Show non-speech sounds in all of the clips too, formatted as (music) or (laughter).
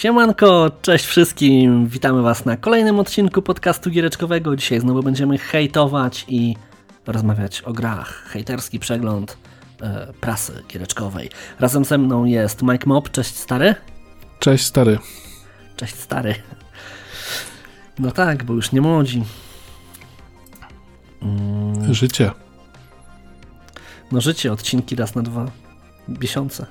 Siemanko, cześć wszystkim, witamy Was na kolejnym odcinku podcastu giereczkowego. Dzisiaj znowu będziemy hejtować i rozmawiać o grach. Hejterski przegląd e, prasy giereczkowej. Razem ze mną jest Mike Mob, cześć stary. Cześć stary. Cześć stary. No tak, bo już nie młodzi. Mm. Życie. No życie, odcinki raz na dwa miesiące.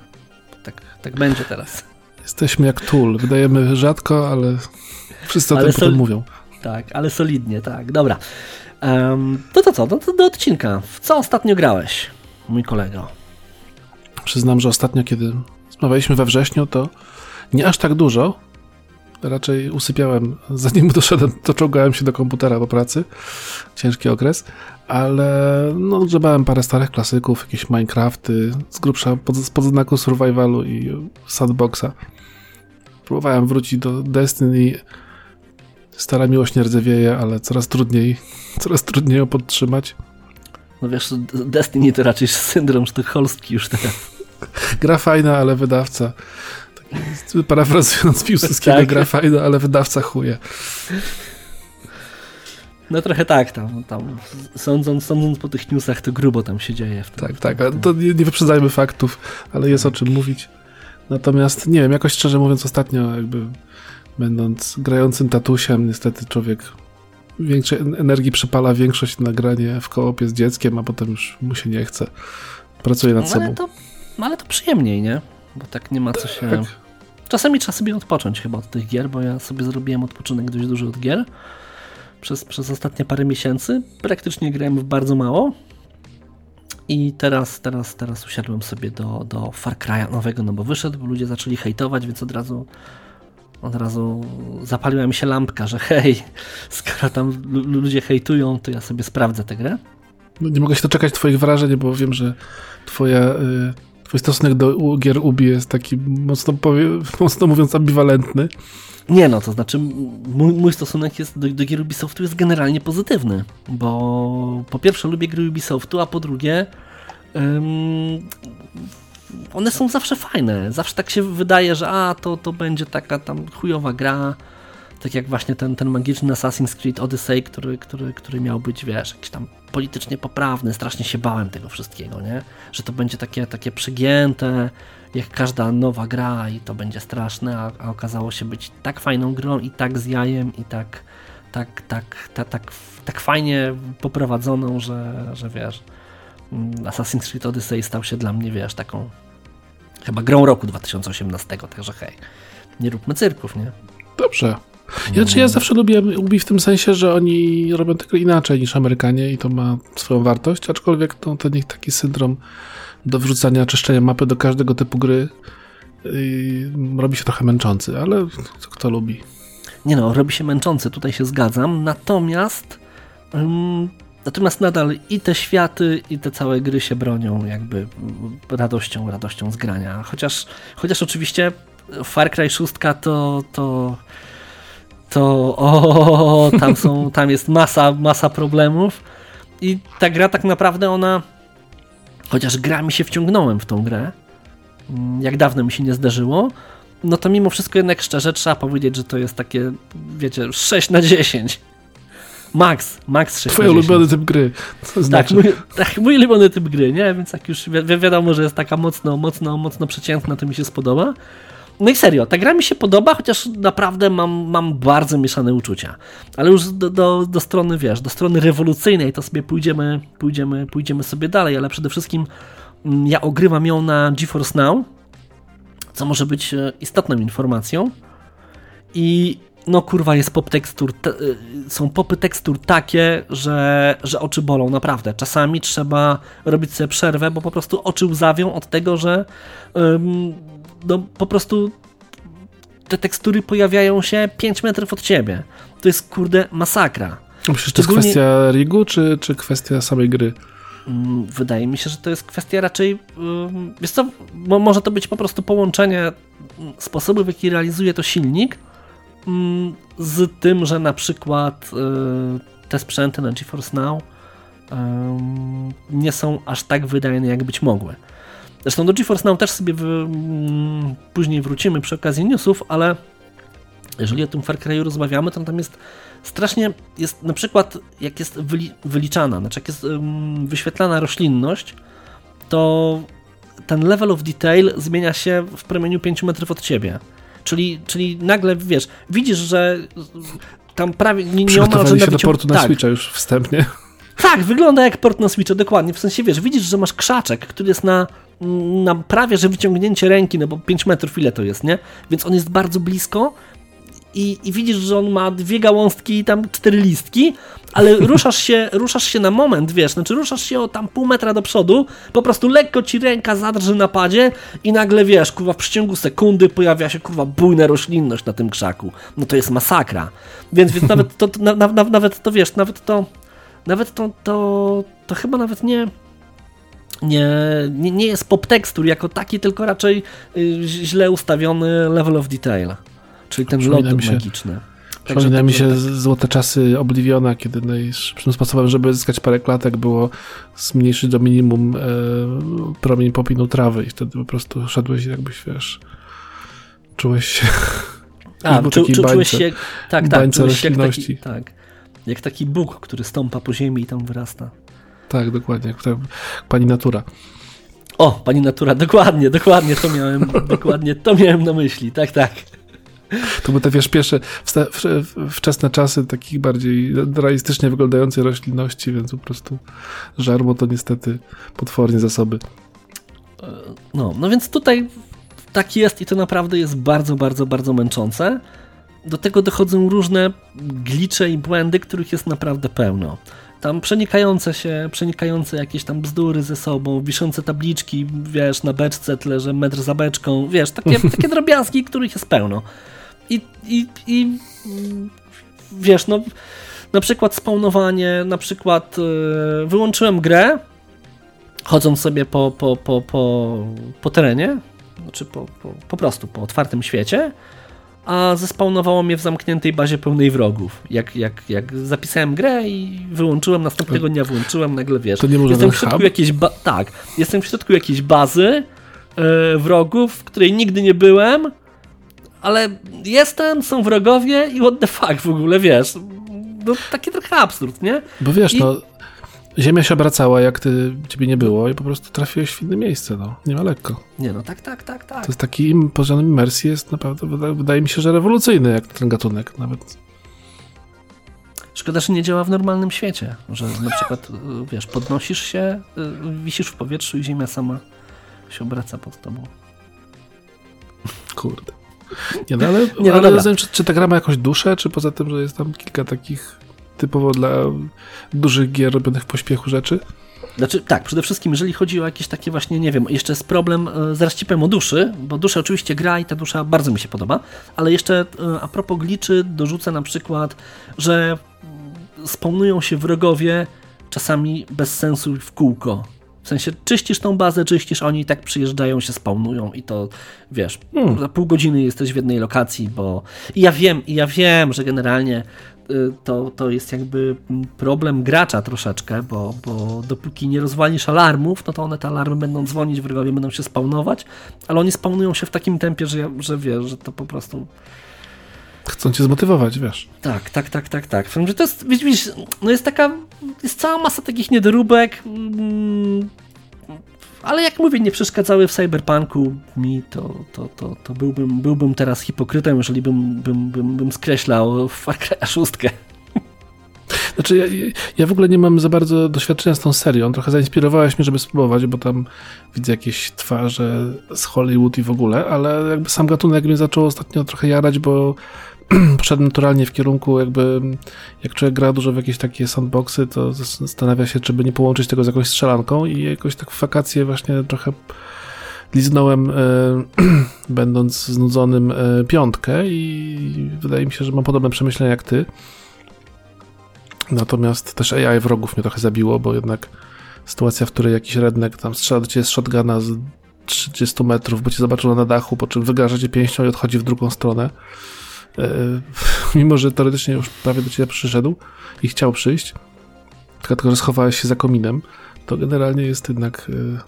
Tak, tak będzie teraz. Jesteśmy jak Tool. Wydajemy rzadko, ale wszyscy o ale tym potem mówią. Tak, ale solidnie, tak. Dobra. Um, to to co? No to do odcinka. W co ostatnio grałeś, mój kolego? Przyznam, że ostatnio, kiedy rozmawialiśmy we wrześniu, to nie aż tak dużo. Raczej usypiałem, zanim (laughs) doszedłem, doczołgałem się do komputera po pracy. Ciężki okres ale no, grzebałem parę starych klasyków, jakieś Minecrafty, z grubsza pod, pod znaku survivalu i sandboxa. Próbowałem wrócić do Destiny. Stara miłość nie rdzewieje, ale coraz trudniej, (laughs) coraz trudniej ją podtrzymać. No wiesz, Destiny to raczej syndrom sztokholmski już teraz. (laughs) Gra fajna, ale wydawca. Parafrazując (laughs) Piłsudskiego, tak. gra fajna, ale wydawca chuje. No trochę tak, tam, tam sądząc, sądząc po tych newsach, to grubo tam się dzieje. W tym, tak, tak, ale to nie, nie wyprzedzajmy faktów, ale jest o czym mówić. Natomiast nie wiem, jakoś szczerze mówiąc, ostatnio jakby będąc grającym tatusiem, niestety człowiek większej energii przypala większość na granie w koopie z dzieckiem, a potem już mu się nie chce. Pracuje nad no, sobą. To, no, ale to przyjemniej, nie? Bo tak nie ma co się... Tak. Czasami trzeba sobie odpocząć chyba od tych gier, bo ja sobie zrobiłem odpoczynek dość duży od gier przez, przez ostatnie parę miesięcy. Praktycznie grałem w bardzo mało. I teraz, teraz, teraz usiadłem sobie do, do Far Cry'a nowego, no bo wyszedł, bo ludzie zaczęli hejtować, więc od razu od razu zapaliła mi się lampka, że hej, (laughs) skoro tam ludzie hejtują, to ja sobie sprawdzę tę grę. No nie mogę się doczekać twoich wrażeń, bo wiem, że twoja, y, twój stosunek do gier Ubi jest taki mocno, powie, (laughs) mocno mówiąc ambiwalentny. Nie no, to znaczy mój, mój stosunek jest do, do gier Ubisoftu jest generalnie pozytywny, bo po pierwsze lubię gry Ubisoftu, a po drugie one są zawsze fajne. Zawsze tak się wydaje, że a, to, to będzie taka tam chujowa gra, tak jak właśnie ten, ten magiczny Assassin's Creed Odyssey, który, który, który miał być, wiesz, jakiś tam politycznie poprawny, strasznie się bałem tego wszystkiego, nie? Że to będzie takie, takie przegięte, jak każda nowa gra i to będzie straszne, a, a okazało się być tak fajną grą i tak z jajem i tak, tak, tak, tak, tak, tak fajnie poprowadzoną, że, że wiesz, mm, Assassin's Creed Odyssey stał się dla mnie, wiesz, taką chyba grą roku 2018, także hej, nie róbmy cyrków, nie? Dobrze. Ja, czy ja zawsze lubię Ubi w tym sensie, że oni robią tego inaczej niż Amerykanie i to ma swoją wartość, aczkolwiek no, ten ich taki syndrom do wrzucania, czyszczenia mapy do każdego typu gry yy, robi się trochę męczący, ale kto lubi. Nie no, robi się męczący, tutaj się zgadzam, natomiast natomiast nadal i te światy, i te całe gry się bronią jakby radością, radością z grania. Chociaż, chociaż oczywiście Far Cry 6 to, to to o, tam są, tam jest masa, masa problemów i ta gra tak naprawdę ona chociaż gra mi się wciągnąłem w tą grę, mm, jak dawno mi się nie zdarzyło, no to mimo wszystko jednak szczerze trzeba powiedzieć, że to jest takie, wiecie, 6 na 10. Max, max 6 Twój ulubiony typ gry. Tak, znaczy? mój, tak, mój ulubiony typ gry, nie? Więc jak już wi wiadomo, że jest taka mocno, mocno, mocno przeciętna, to mi się spodoba. No i serio, ta gra mi się podoba, chociaż naprawdę mam, mam bardzo mieszane uczucia. Ale już do, do, do strony, wiesz, do strony rewolucyjnej to sobie pójdziemy, pójdziemy, pójdziemy sobie dalej, ale przede wszystkim mm, ja ogrywam ją na GeForce Now, co może być e, istotną informacją. I no kurwa jest pop tekstur, te, e, są popy tekstur takie, że, że oczy bolą, naprawdę. Czasami trzeba robić sobie przerwę, bo po prostu oczy łzawią od tego, że no po prostu te tekstury pojawiają się 5 metrów od ciebie. To jest kurde masakra. Myślisz, to jest kwestia rigu, czy, czy kwestia samej gry? Mm, wydaje mi się, że to jest kwestia raczej. Wiesz co, może to być po prostu połączenie mm, sposobu, w jaki realizuje to silnik, mm, z tym, że na przykład y, te sprzęty na GeForce Now nie są aż tak wydajne, jak być mogły. Zresztą do GeForce Now też sobie w, później wrócimy przy okazji newsów, ale jeżeli o tym Far Cry'u rozmawiamy, to tam jest strasznie, jest na przykład jak jest wyli, wyliczana, znaczy jak jest um, wyświetlana roślinność, to ten level of detail zmienia się w promieniu 5 metrów od ciebie. Czyli, czyli nagle, wiesz, widzisz, że tam prawie nie, nieomal, że się do portu na tak. Switcha już wstępnie. Tak, wygląda jak port na Switcha, dokładnie. W sensie, wiesz, widzisz, że masz krzaczek, który jest na, na prawie, że wyciągnięcie ręki, no bo 5 metrów ile to jest, nie? Więc on jest bardzo blisko i, i widzisz, że on ma dwie gałązki i tam cztery listki, ale (laughs) ruszasz się, ruszasz się na moment, wiesz, znaczy ruszasz się o tam pół metra do przodu, po prostu lekko ci ręka zadrży na padzie i nagle, wiesz, kurwa, w przeciągu sekundy pojawia się, kurwa, bujna roślinność na tym krzaku. No to jest masakra. Więc, więc nawet to, na, na, nawet to, wiesz, nawet to, nawet to, to, to chyba nawet nie, nie, nie, nie jest pop tekstur jako taki, tylko raczej y, źle ustawiony level of detail. Czyli ten lot się, magiczny. Przypomina mi się tak... złote czasy Obliviona, kiedy najszybszym sposobem, żeby zyskać parę klatek było zmniejszyć do minimum e, promień popinu trawy i wtedy po prostu szedłeś jakbyś, wiesz, czułeś się... A, (laughs) czu, czu, czułeś się... Tak, tak, czułeś się jak taki, tak, jak taki Bóg, który stąpa po ziemi i tam wyrasta. Tak, dokładnie, pani natura. O, pani natura, dokładnie, dokładnie to miałem, (laughs) dokładnie to miałem na myśli, tak, tak. To były te, wiesz, pierwsze wczesne czasy takich bardziej realistycznie wyglądającej roślinności, więc po prostu żarło to niestety potwornie zasoby. E, no, no więc tutaj tak jest i to naprawdę jest bardzo, bardzo, bardzo męczące. Do tego dochodzą różne glicze i błędy, których jest naprawdę pełno. Tam przenikające się, przenikające jakieś tam bzdury ze sobą, wiszące tabliczki, wiesz, na beczce tyle, że metr za beczką, wiesz, takie, (laughs) takie drobiazgi, których jest pełno. I, i, i wiesz, no na przykład spawnowanie, na przykład yy, wyłączyłem grę, chodząc sobie po, po, po, po, po terenie, znaczy po, po, po prostu po otwartym świecie, a zespawnowało mnie w zamkniętej bazie pełnej wrogów. Jak, jak, jak zapisałem grę i wyłączyłem, następnego dnia włączyłem, nagle wiesz. To nie może jestem w środku jakiejś Tak, jestem w środku jakiejś bazy yy, wrogów, w której nigdy nie byłem ale jestem, są wrogowie i what the fuck w ogóle, wiesz. No, taki trochę absurd, nie? Bo wiesz, I... no, ziemia się obracała, jak ty, ciebie nie było i po prostu trafiłeś w inne miejsce, no. Nie ma lekko. Nie, no tak, tak, tak, tak. To jest taki poziom imersji jest naprawdę, wydaje, mi się, że rewolucyjny, jak ten gatunek nawet. Szkoda, że nie działa w normalnym świecie, że na przykład, wiesz, podnosisz się, y, wisisz w powietrzu i ziemia sama się obraca pod tobą. Kurde. Nie, no ale, nie, no ale czy, czy ta gra ma jakąś duszę, czy poza tym, że jest tam kilka takich typowo dla dużych gier robionych w pośpiechu rzeczy? Znaczy, tak, przede wszystkim, jeżeli chodzi o jakieś takie właśnie, nie wiem, jeszcze jest problem e, z rozcipem o duszy, bo dusza oczywiście gra i ta dusza bardzo mi się podoba, ale jeszcze e, a propos gliczy dorzucę na przykład, że spawnują się wrogowie czasami bez sensu w kółko. W sensie czyścisz tą bazę, czyścisz, oni i tak przyjeżdżają, się spawnują i to, wiesz, hmm. za pół godziny jesteś w jednej lokacji, bo... I ja wiem, i ja wiem, że generalnie to, to jest jakby problem gracza troszeczkę, bo, bo dopóki nie rozwalisz alarmów, no to one te alarmy będą dzwonić, wrogowie będą się spawnować, ale oni spawnują się w takim tempie, że, że wiesz, że to po prostu Chcą cię zmotywować, wiesz. Tak, tak, tak, tak, tak. To jest, widzisz, no jest taka, jest cała masa takich niedoróbek, mm, ale jak mówię, nie przeszkadzały w cyberpunku mi, to, to, to, to byłbym, byłbym teraz hipokrytą, jeżeli bym, bym, bym, bym skreślał Far Cry 6. (laughs) Znaczy, ja, ja w ogóle nie mam za bardzo doświadczenia z tą serią. Trochę zainspirowałeś mnie, żeby spróbować, bo tam widzę jakieś twarze z Hollywood i w ogóle, ale jakby sam gatunek mnie zaczął ostatnio trochę jarać, bo (clears throat) poszedł naturalnie w kierunku jakby, jak człowiek gra dużo w jakieś takie sandboxy, to zastanawia się, czy by nie połączyć tego z jakąś strzelanką i jakoś tak w wakacje właśnie trochę liznąłem, e, (clears throat) będąc znudzonym e, piątkę i wydaje mi się, że mam podobne przemyślenia jak ty. Natomiast też AI wrogów mnie trochę zabiło, bo jednak sytuacja, w której jakiś redneck tam strzela do ciebie z shotguna z 30 metrów, bo cię zobaczył na dachu, po czym wygarza cię pięścią i odchodzi w drugą stronę mimo że teoretycznie już prawie do ciebie przyszedł i chciał przyjść, tylko, tylko że schowałeś się za kominem, to generalnie jest jednak e,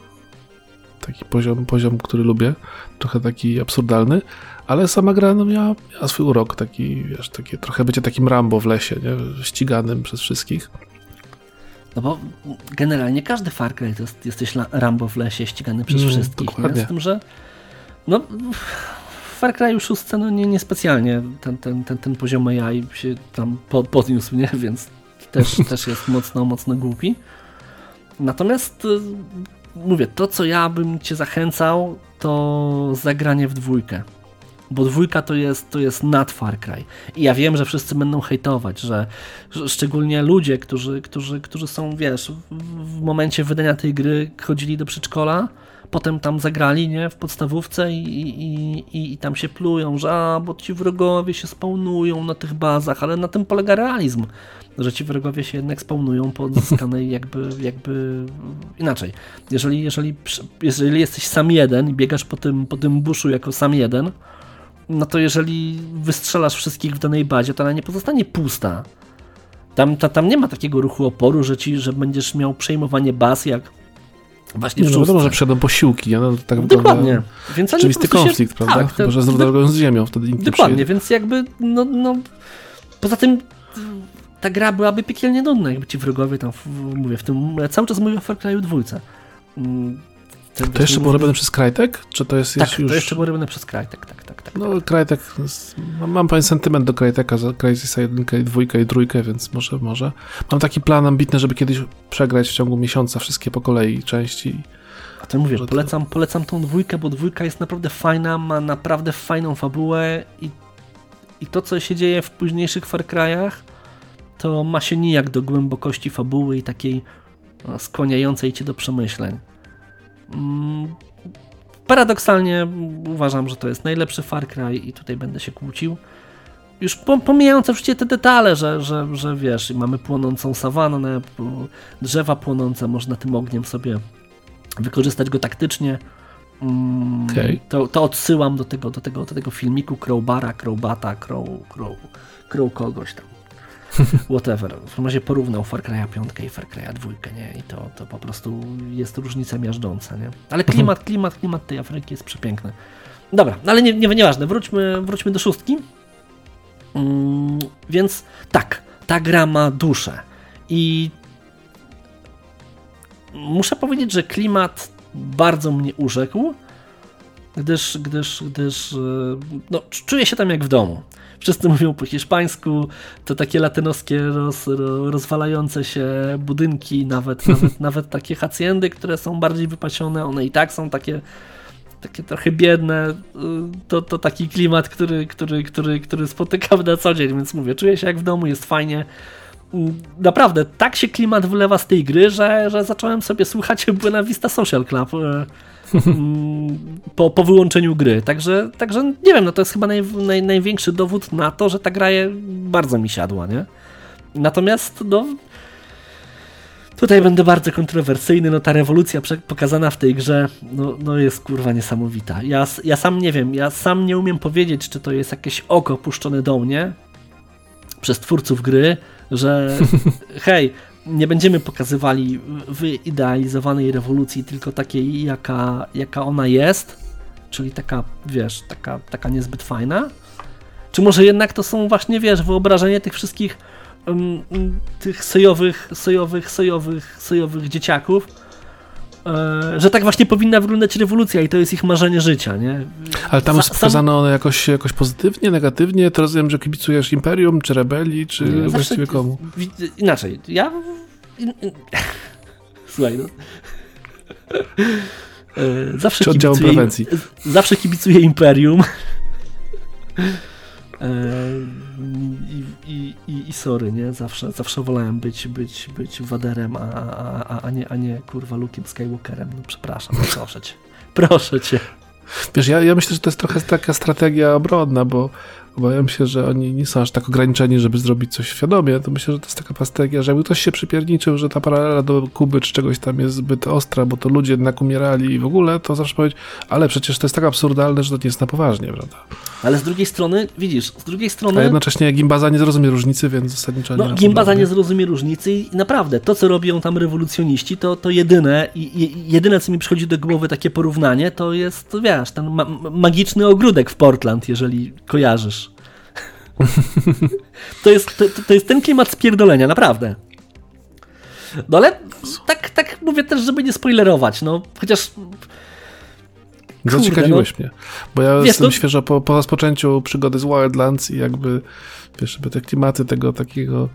taki poziom, poziom, który lubię, trochę taki absurdalny, ale sama gra no, miała, miała swój urok, taki, wiesz, takie, trochę będzie takim Rambo w lesie, nie? ściganym przez wszystkich. No bo generalnie każdy Far Cry to jest, jesteś Rambo w lesie ścigany przez mm, wszystkich. Z tym, że no, Far Cry 6 no, nie, niespecjalnie ten, ten, ten, ten poziom AI się tam podniósł, nie? więc też, (laughs) też jest mocno, mocno głupi. Natomiast y, mówię, to co ja bym cię zachęcał, to zagranie w dwójkę bo dwójka to jest, to jest nad Far Cry. I ja wiem, że wszyscy będą hejtować, że, że szczególnie ludzie, którzy, którzy, którzy są, wiesz, w, w momencie wydania tej gry chodzili do przedszkola, potem tam zagrali, nie, w podstawówce i, i, i, i, tam się plują, że a, bo ci wrogowie się spawnują na tych bazach, ale na tym polega realizm, że ci wrogowie się jednak spawnują po odzyskanej (laughs) jakby, jakby inaczej. Jeżeli, jeżeli, jeżeli jesteś sam jeden i biegasz po tym, po tym buszu jako sam jeden, no to jeżeli wystrzelasz wszystkich w danej bazie, to ona nie pozostanie pusta. Tam, ta, tam nie ma takiego ruchu oporu, że ci, że będziesz miał przejmowanie baz jak właśnie w no, wiadomo, że przyjadą posiłki, no, tak Dokładnie. Więc rzeczywisty konflikt, się... prawda? Tak, Chyba, że z z ziemią, wtedy nikt Dokładnie, więc jakby, no, no, poza tym ta gra byłaby piekielnie nudna, jakby ci wrogowie tam, mówię, w tym, cały czas mówię o Far Cry 2 to jeszcze było robione przez Crytek? Czy to jest tak, już... to jeszcze było robione przez Crytek, tak, tak, tak. No Crytek, mam pewien sentyment do Cryteka, za Crysis 1, i 2 i 3, więc może, może. Mam taki plan ambitny, żeby kiedyś przegrać w ciągu miesiąca wszystkie po kolei części. A to mówię, polecam, polecam tą dwójkę, bo dwójka jest naprawdę fajna, ma naprawdę fajną fabułę i, i to, co się dzieje w późniejszych Far Cry'ach, to ma się nijak do głębokości fabuły i takiej no, skłaniającej cię do przemyśleń. Mm, paradoksalnie uważam, że to jest najlepszy Far Cry i tutaj będę się kłócił. Już pomijając oczywiście te detale, że, że, że wiesz, mamy płonącą sawannę, drzewa płonące, można tym ogniem sobie wykorzystać go taktycznie. Mm, okay. To, to odsyłam do tego, do tego, do tego filmiku Crowbara, Crowbata, Crow, Crow, Crow kogoś tam. (laughs) whatever. W razie porównał Far Cry'a 5 i Far Cry'a 2, nie? I to, to po prostu jest różnica miażdżąca, nie? Ale klimat, mhm. klimat, klimat tej Afryki jest przepiękny. Dobra, no ale nie, nie, nieważne, wróćmy, wróćmy do szóstki. Mm, więc tak, ta gra ma duszę i muszę powiedzieć, że klimat bardzo mnie urzekł, gdyż, gdyż, gdyż e, no, czuję się tam jak w domu wszyscy mówią po hiszpańsku, to takie latynoskie roz, rozwalające się budynki, nawet, (laughs) nawet, nawet takie haciendy, które są bardziej wypasione, one i tak są takie takie trochę biedne, to, to taki klimat, który, który, który, który spotykam na co dzień, więc mówię, czuję się jak w domu, jest fajnie. Naprawdę, tak się klimat wylewa z tej gry, że, że zacząłem sobie słuchać (laughs) Buena Vista Social Club y, Mm, po, po wyłączeniu gry. Także, także nie wiem, no to jest chyba naj, naj, największy dowód na to, że ta gra bardzo mi siadła, nie? Natomiast, no, tutaj będę bardzo kontrowersyjny, no ta rewolucja pokazana w tej grze, no, no jest kurwa niesamowita. Ja, ja sam nie wiem, ja sam nie umiem powiedzieć, czy to jest jakieś oko puszczone do mnie przez twórców gry, że (laughs) hej, nie będziemy pokazywali wyidealizowanej rewolucji, tylko takiej, jaka, jaka ona jest, czyli taka, wiesz, taka, taka niezbyt fajna. Czy może jednak to są właśnie, wiesz, wyobrażenie tych wszystkich um, tych sojowych, sojowych, sojowych, sojowych dzieciaków, że tak właśnie powinna wyglądać rewolucja i to jest ich marzenie życia, nie? Ale tam jest pokazane one jakoś, jakoś pozytywnie, negatywnie? To rozumiem, że kibicujesz Imperium, czy Rebelii, czy nie, właściwie komu? Inaczej, ja... (laughs) Słuchaj, no... E, zawsze kibicuję? Zawsze kibicuję Imperium. E, I, i, i, i sorry, nie? Zawsze, zawsze wolałem być, być, być Waderem, a, a, a, nie, a nie kurwa Luke'em Skywalkerem. No przepraszam, no proszę cię. Proszę cię. Wiesz, ja, ja myślę, że to jest trochę taka strategia obronna, bo Obawiam się, że oni nie są aż tak ograniczeni, żeby zrobić coś świadomie. To myślę, że to jest taka strategia, że jakby ktoś się przypierniczył, że ta paralela do Kuby czy czegoś tam jest zbyt ostra, bo to ludzie jednak umierali i w ogóle, to zawsze powiedzieć, ale przecież to jest tak absurdalne, że to nie jest na poważnie, prawda? Ale z drugiej strony, widzisz, z drugiej strony... A jednocześnie Gimbaza nie zrozumie różnicy, więc zasadniczo no, nie Gimbaza nie zrozumie różnicy i naprawdę, to co robią tam rewolucjoniści, to, to jedyne, i, jedyne co mi przychodzi do głowy takie porównanie, to jest, wiesz, ten ma magiczny ogródek w Portland, jeżeli kojarzysz. To, jest, to, to jest ten klimat spierdolenia, naprawdę. No ale tak, tak mówię też, żeby nie spoilerować, no chociaż Kurde, Zaciekawiłeś no. mnie, bo ja wiesz, jestem to... świeżo po, po rozpoczęciu przygody z Wildlands i jakby, wiesz, te klimaty tego takiego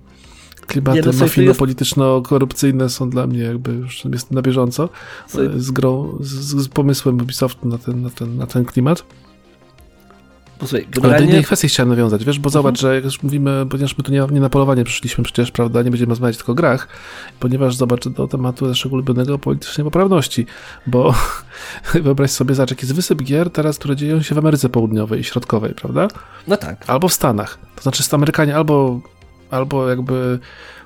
klimaty no, mafijno-polityczno-korupcyjne są dla mnie jakby już jest na bieżąco z grą, z, z pomysłem Ubisoftu na ten, na ten, na ten klimat. Posłuchaj, generalnie... Ale do innej kwestii chciałem nawiązać, wiesz, bo zobacz, mhm. że jak już mówimy, ponieważ my tu nie, nie na polowanie przyszliśmy przecież, prawda, nie będziemy rozmawiać tylko o grach, ponieważ zobacz do tematu naszego ulubionego politycznej poprawności, bo (laughs) wyobraź sobie, zobacz, jaki jest wysyp gier teraz, które dzieją się w Ameryce Południowej i Środkowej, prawda? No tak. Albo w Stanach. To znaczy, Amerykanie albo, albo jakby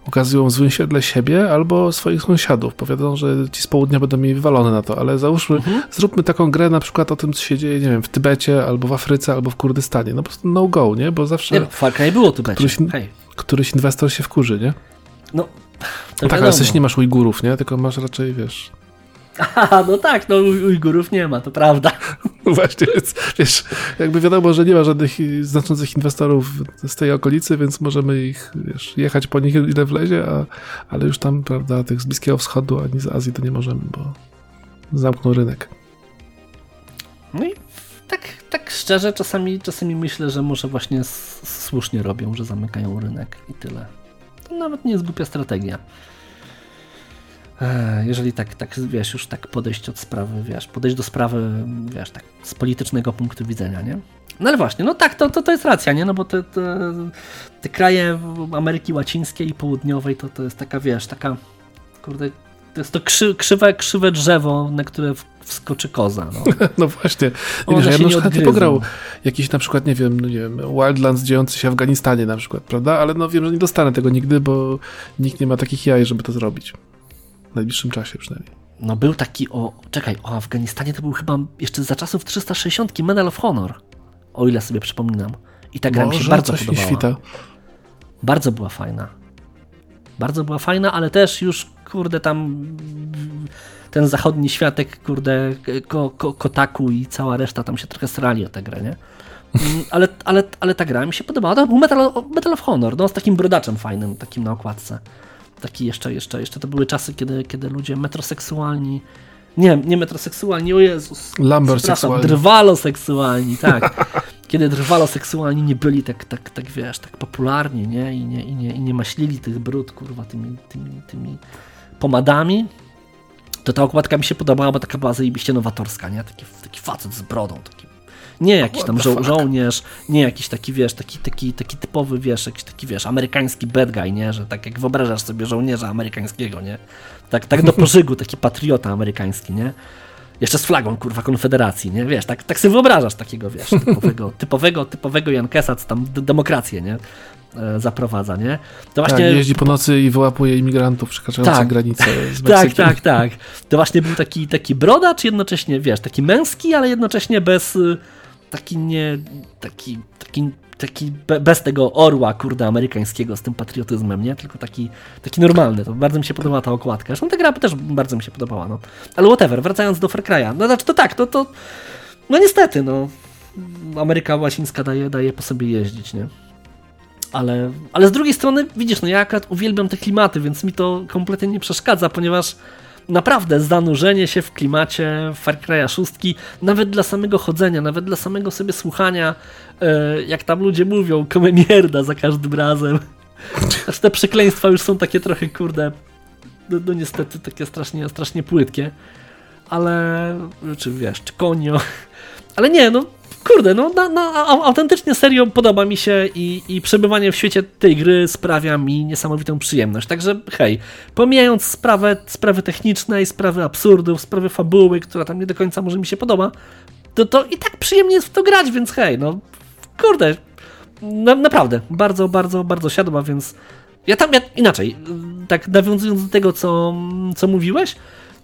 ukazują w złym świetle siebie albo swoich sąsiadów. Powiedzą, że ci z południa będą mieli wywalone na to, ale załóżmy, mhm. zróbmy taką grę na przykład o tym, co się dzieje, nie wiem, w Tybecie, albo w Afryce, albo w Kurdystanie. No po prostu no go, nie? Bo zawsze... Nie, Far Cry było Tybecie. Któryś, Hej. któryś inwestor się wkurzy, nie? No, no tak, ale coś nie masz Ujgurów, nie? Tylko masz raczej, wiesz... Aha, no tak, no Ujgurów nie ma, to prawda. (laughs) No właśnie, więc wiesz, jakby wiadomo, że nie ma żadnych znaczących inwestorów z tej okolicy, więc możemy ich, wiesz, jechać po nich ile wlezie, a, ale już tam, prawda, tych z Bliskiego Wschodu ani z Azji to nie możemy, bo zamkną rynek. No i tak, tak szczerze, czasami, czasami myślę, że może właśnie słusznie robią, że zamykają rynek i tyle. To nawet nie jest głupia strategia. E, jeżeli tak, tak, wiesz, już tak podejść od sprawy, wiesz, podejść do sprawy, wiesz, tak z politycznego punktu widzenia, nie? No ale właśnie, no tak, to, to, to jest racja, nie? No bo te, te, te kraje Ameryki Łacińskiej i Południowej to, to jest taka, wiesz, taka, kurde, to jest to krzy, krzywe, krzywe drzewo, na które wskoczy koza. No, (laughs) no właśnie. Nie wiesz, ja bym chętnie pograł jakiś na przykład, nie wiem, no nie wiem, Wildlands dziejący się w Afganistanie na przykład, prawda? Ale no wiem, że nie dostanę tego nigdy, bo nikt nie ma takich jaj, żeby to zrobić. W najbliższym czasie przynajmniej. No był taki o. Czekaj, o Afganistanie to był chyba jeszcze za czasów 360 Medal of Honor. O ile sobie przypominam. I ta gra Może mi się bardzo podobała. Świta. Bardzo była fajna. Bardzo była fajna, ale też już, kurde, tam ten zachodni światek, kurde, ko, ko, Kotaku i cała reszta tam się trochę strali o tę grę, nie? Mm, ale, ale, ale ta gra mi się podobała. To był Metal, Metal of Honor, no z takim brodaczem fajnym, takim na okładce. Taki jeszcze, jeszcze, jeszcze to były czasy, kiedy, kiedy ludzie metroseksualni, nie, nie metroseksualni, o Jezus, Lamberseksualni. drwaloseksualni, tak. (laughs) kiedy drwaloseksualni nie byli tak, tak, tak wiesz, tak popularni, nie? I nie, i nie, i nie maślili tych brud, kurwa, tymi, tymi, tymi pomadami, to ta okładka mi się podobała, bo taka była zajebiście nowatorska, nie? Taki, taki facet z brodą, taki nie jakiś tam żo żołnierz, nie jakiś taki, wiesz, taki, taki, taki typowy, wiesz, jakiś taki, wiesz, amerykański bad guy, nie? Że tak jak wyobrażasz sobie żołnierza amerykańskiego, nie? Tak, tak do (laughs) pożygu, taki patriota amerykański, nie? Jeszcze z flagą, kurwa, Konfederacji, nie? Wiesz, tak, tak sobie wyobrażasz takiego, wiesz, (laughs) typowego, typowego, typowego Jankesa, co tam demokrację, nie? E, zaprowadza, nie? To właśnie... Tak, jeździ po nocy i wyłapuje imigrantów przekraczających tak, granicę z Tak, tak, tak. To właśnie był taki, taki brodacz, jednocześnie, wiesz, taki męski, ale jednocześnie bez taki nie, taki, taki, taki bez tego orła, kurde, amerykańskiego z tym patriotyzmem, nie? Tylko taki, taki normalny. To bardzo mi się podobała ta okładka. Zresztą ta gra też bardzo mi się podobała, no. Ale whatever, wracając do Far Cry'a. No znaczy to tak, to, to no niestety, no. Ameryka Łacińska daje, daje po sobie jeździć, nie? Ale, ale z drugiej strony, widzisz, no ja akurat uwielbiam te klimaty, więc mi to kompletnie nie przeszkadza, ponieważ naprawdę zanurzenie się w klimacie Far Cry'a 6, nawet dla samego chodzenia, nawet dla samego sobie słuchania, e, jak tam ludzie mówią, komemierda za każdym razem. (laughs) Aż te przekleństwa już są takie trochę, kurde, no, no niestety takie strasznie, strasznie płytkie. Ale, czy wiesz, czy konio. (laughs) Ale nie, no kurde, no, no, no autentycznie serio podoba mi się i, i przebywanie w świecie tej gry sprawia mi niesamowitą przyjemność. Także hej, pomijając sprawę, sprawy technicznej, sprawy absurdów, sprawy fabuły, która tam nie do końca może mi się podoba, to, to i tak przyjemnie jest w to grać, więc hej, no kurde, na, naprawdę, bardzo, bardzo, bardzo siadła, więc ja tam, ja, inaczej, tak nawiązując do tego, co, co mówiłeś,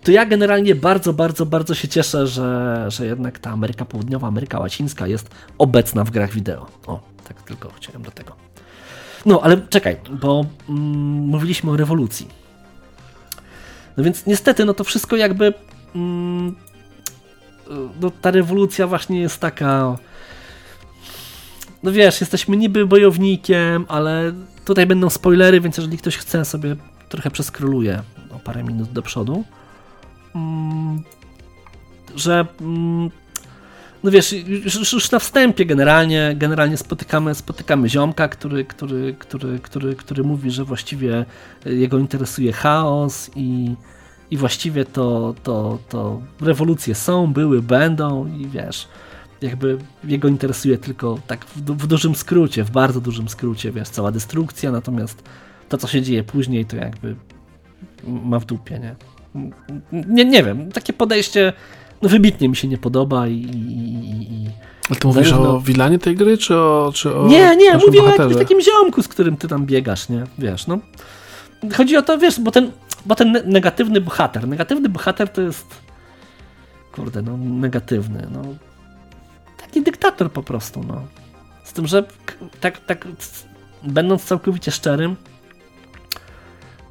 to ja generalnie bardzo, bardzo, bardzo się cieszę, że, że jednak ta Ameryka Południowa, Ameryka Łacińska jest obecna w grach wideo. O, tak tylko chciałem do tego. No, ale czekaj, bo mm, mówiliśmy o rewolucji. No więc niestety, no to wszystko jakby. Mm, no, ta rewolucja właśnie jest taka. No wiesz, jesteśmy niby bojownikiem, ale tutaj będą spoilery, więc jeżeli ktoś chce sobie trochę przeskroluje o parę minut do przodu. Mm, że mm, no wiesz, już, już, na wstępie generalnie, generalnie spotykamy, spotykamy ziomka, który, który, który, który, który mówi, że właściwie jego interesuje chaos i, i właściwie to, to, to rewolucje są, były, będą i wiesz, jakby jego interesuje tylko tak w, w dużym skrócie, w bardzo dużym skrócie, wiesz, cała destrukcja, natomiast to, co się dzieje później, to jakby ma w dupie, nie? Nie, nie wiem, takie podejście no wybitnie mi się nie podoba i... i, i Ale ty mówisz zarówno... o wilanie tej gry, czy o czy o Nie, nie, mówię bohaterze? o jakimś takim ziomku, z którym ty tam biegasz, nie? Wiesz, no. Chodzi o to, wiesz, bo ten, bo ten negatywny bohater, negatywny bohater to jest kurde, no negatywny, no taki dyktator po prostu, no. Z tym, że tak, tak będąc całkowicie szczerym,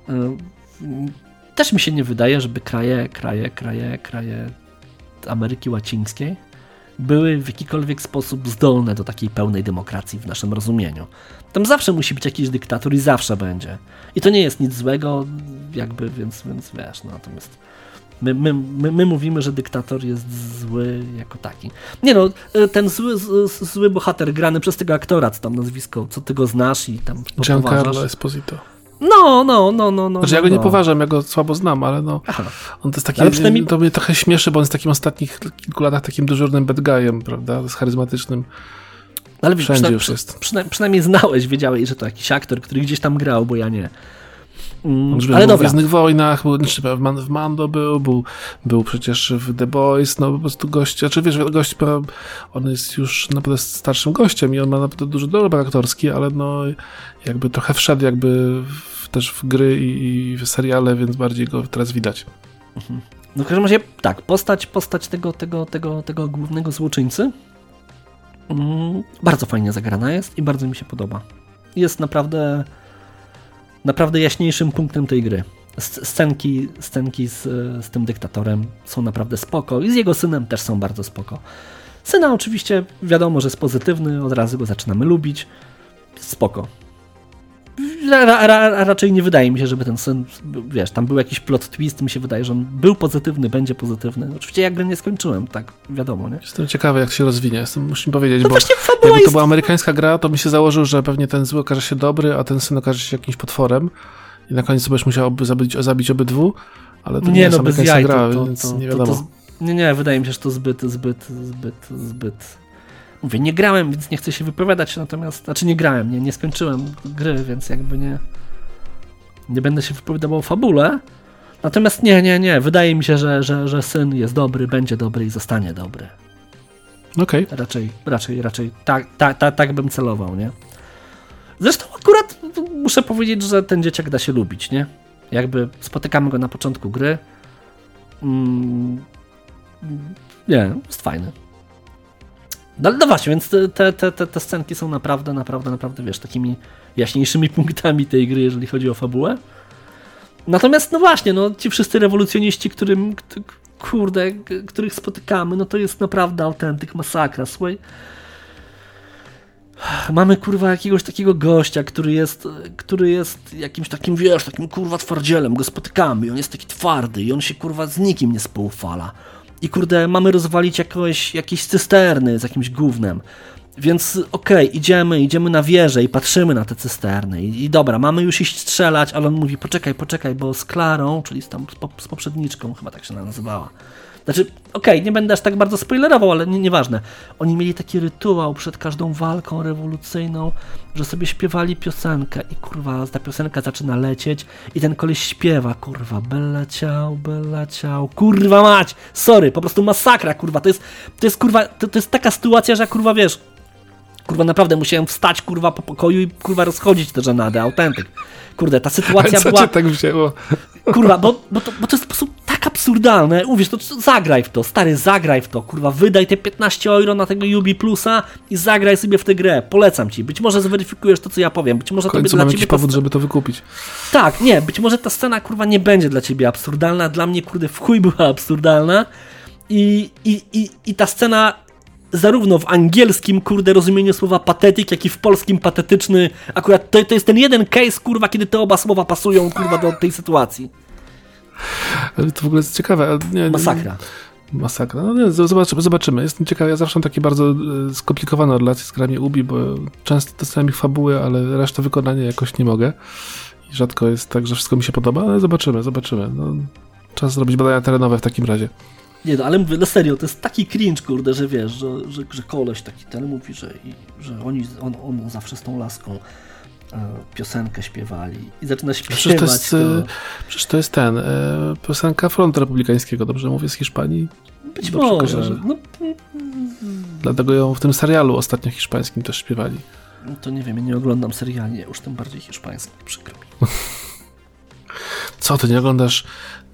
y, też mi się nie wydaje, żeby kraje, kraje, kraje, kraje Ameryki Łacińskiej były w jakikolwiek sposób zdolne do takiej pełnej demokracji w naszym rozumieniu. Tam zawsze musi być jakiś dyktator i zawsze będzie. I to nie jest nic złego, jakby, więc, więc wiesz, no, natomiast my, my, my, my mówimy, że dyktator jest zły jako taki. Nie no, ten zły, zły bohater grany przez tego aktora, co tam nazwisko, co ty go znasz i tam Giancarlo Esposito. No, no, no, no. no znaczy, ja go nie no. poważam, ja go słabo znam, ale no. Aha. On to jest taki. Ale przynajmniej... To mnie trochę śmieszy, bo on jest takim ostatnich kilku latach takim dyżurnym bad guyem, prawda? Z charyzmatycznym. Ale Wszędzie już jest. Przyna przynajmniej znałeś, wiedziałeś, że to jakiś aktor, który gdzieś tam grał, bo ja nie. Mm, on ale dobra. w Gwiezdnych Wojnach, był, znaczy, w Mando był, był, był przecież w The Boys, no po prostu gość, znaczy wiesz, gość, on jest już naprawdę starszym gościem i on ma naprawdę duży dorobek aktorski, ale no jakby trochę wszedł jakby w, też w gry i, i, w seriale, więc bardziej go teraz widać. Mhm. No w każdym razie tak, postać, postać tego, tego, tego, tego głównego złoczyńcy mm, bardzo fajnie zagrana jest i bardzo mi się podoba. Jest naprawdę naprawdę jaśniejszym punktem tej gry. Scenki, scenki z, z tym dyktatorem są naprawdę spoko i z jego synem też są bardzo spoko. Syna oczywiście wiadomo, że jest pozytywny, od razu go zaczynamy lubić. Spoko. Ra, ra, raczej nie wydaje mi się, żeby ten syn, wiesz, tam był jakiś plot twist, mi się wydaje, że on był pozytywny, będzie pozytywny. Oczywiście ja gry nie skończyłem, tak wiadomo, nie? Jestem ciekawy, jak się rozwinie, Jestem, muszę powiedzieć, no bo jakby to była amerykańska gra, to mi się założył, że pewnie ten zły okaże się dobry, a ten syn okaże się jakimś potworem i na koniec będziesz musiał zabić, zabić obydwu, ale to nie, nie jest no, amerykańska jaj, gra, to, to, więc to, nie wiadomo. nie, nie, wydaje mi się, że to zbyt, zbyt, zbyt, zbyt Mówię, nie grałem, więc nie chcę się wypowiadać, natomiast, znaczy nie grałem, nie, nie skończyłem gry, więc jakby nie, nie będę się wypowiadał o fabule. Natomiast nie, nie, nie, wydaje mi się, że, że, że syn jest dobry, będzie dobry i zostanie dobry. Okej. Okay. Raczej, raczej, raczej tak, tak, tak, tak bym celował, nie? Zresztą akurat muszę powiedzieć, że ten dzieciak da się lubić, nie? Jakby spotykamy go na początku gry. Mm, nie, jest fajny. No, no właśnie, więc te, te, te, te scenki są naprawdę, naprawdę, naprawdę, wiesz, takimi jaśniejszymi (laughs) punktami tej gry, jeżeli chodzi o fabułę. Natomiast, no właśnie, no ci wszyscy rewolucjoniści, którym, kurde, których spotykamy, no to jest naprawdę autentyk masakra, słuchaj. Mamy kurwa jakiegoś takiego gościa, który jest, który jest jakimś takim, wiesz, takim kurwa twardzielem, go spotykamy i on jest taki twardy i on się kurwa z nikim nie spoufala i kurde, mamy rozwalić jakoś, jakieś cysterny z jakimś gównem. Więc okej, okay, idziemy, idziemy na wieżę i patrzymy na te cysterny. I, I, dobra, mamy już iść strzelać, ale on mówi, poczekaj, poczekaj, bo z Klarą, czyli z, tam, z, z poprzedniczką, chyba tak się nazywała, znaczy, okej, okay, nie będę aż tak bardzo spoilerował, ale nie, nieważne. Oni mieli taki rytuał przed każdą walką rewolucyjną, że sobie śpiewali piosenkę i kurwa, ta piosenka zaczyna lecieć i ten koleś śpiewa, kurwa, bella ciao, bella ciao, kurwa mać, sorry, po prostu masakra, kurwa, to jest, to jest kurwa, to, to jest taka sytuacja, że kurwa, wiesz, Kurwa, naprawdę musiałem wstać, kurwa, po pokoju i kurwa rozchodzić te żenady, autentyk. Kurde, ta sytuacja (laughs) co była... cię tak wzięło? Kurwa, bo, (laughs) bo, to, bo to jest w sposób tak absurdalne. Uwierz, to zagraj w to, stary, zagraj w to. Kurwa, wydaj te 15 euro na tego Ubi Plusa i zagraj sobie w tę grę. Polecam ci. Być może zweryfikujesz to, co ja powiem. Być może to będzie dla ciebie powód, żeby to wykupić. Tak, nie, być może ta scena, kurwa, nie będzie dla ciebie absurdalna. Dla mnie, kurde, w chuj była absurdalna. I, i, i, i ta scena zarówno w angielskim, kurde, rozumieniu słowa patetyk, jak i w polskim patetyczny. Akurat to, to jest ten jeden case, kurwa, kiedy te oba słowa pasują, kurwa, do tej sytuacji. Ale to w ogóle jest ciekawe. Nie, nie- Masakra. Masakra. No nie, zobaczymy, zobaczymy. Jestem ciekawy. Ja zawsze mam takie bardzo e, skomplikowane relacje z grami Ubi, bo często dostałem ich fabuły, ale resztę wykonania jakoś nie mogę. I rzadko jest tak, że wszystko mi się podoba, ale zobaczymy, zobaczymy. No, czas zrobić badania terenowe w takim razie. Nie no, ale mówię, no serio, to jest taki cringe, kurde, że wiesz, że, że, że koleś taki ten mówi, że, i, że oni, on, on zawsze z tą laską e, piosenkę śpiewali i zaczyna śpiewać. Przecież to jest, to, e, przecież to jest ten, e, piosenka Frontu Republikańskiego, dobrze mówię, z Hiszpanii? być dobrze może. kojarzę. No, Dlatego ją w tym serialu ostatnio hiszpańskim też śpiewali. to nie wiem, ja nie oglądam seriali, już tym bardziej hiszpański, przykro mi. (laughs) Co, ty nie oglądasz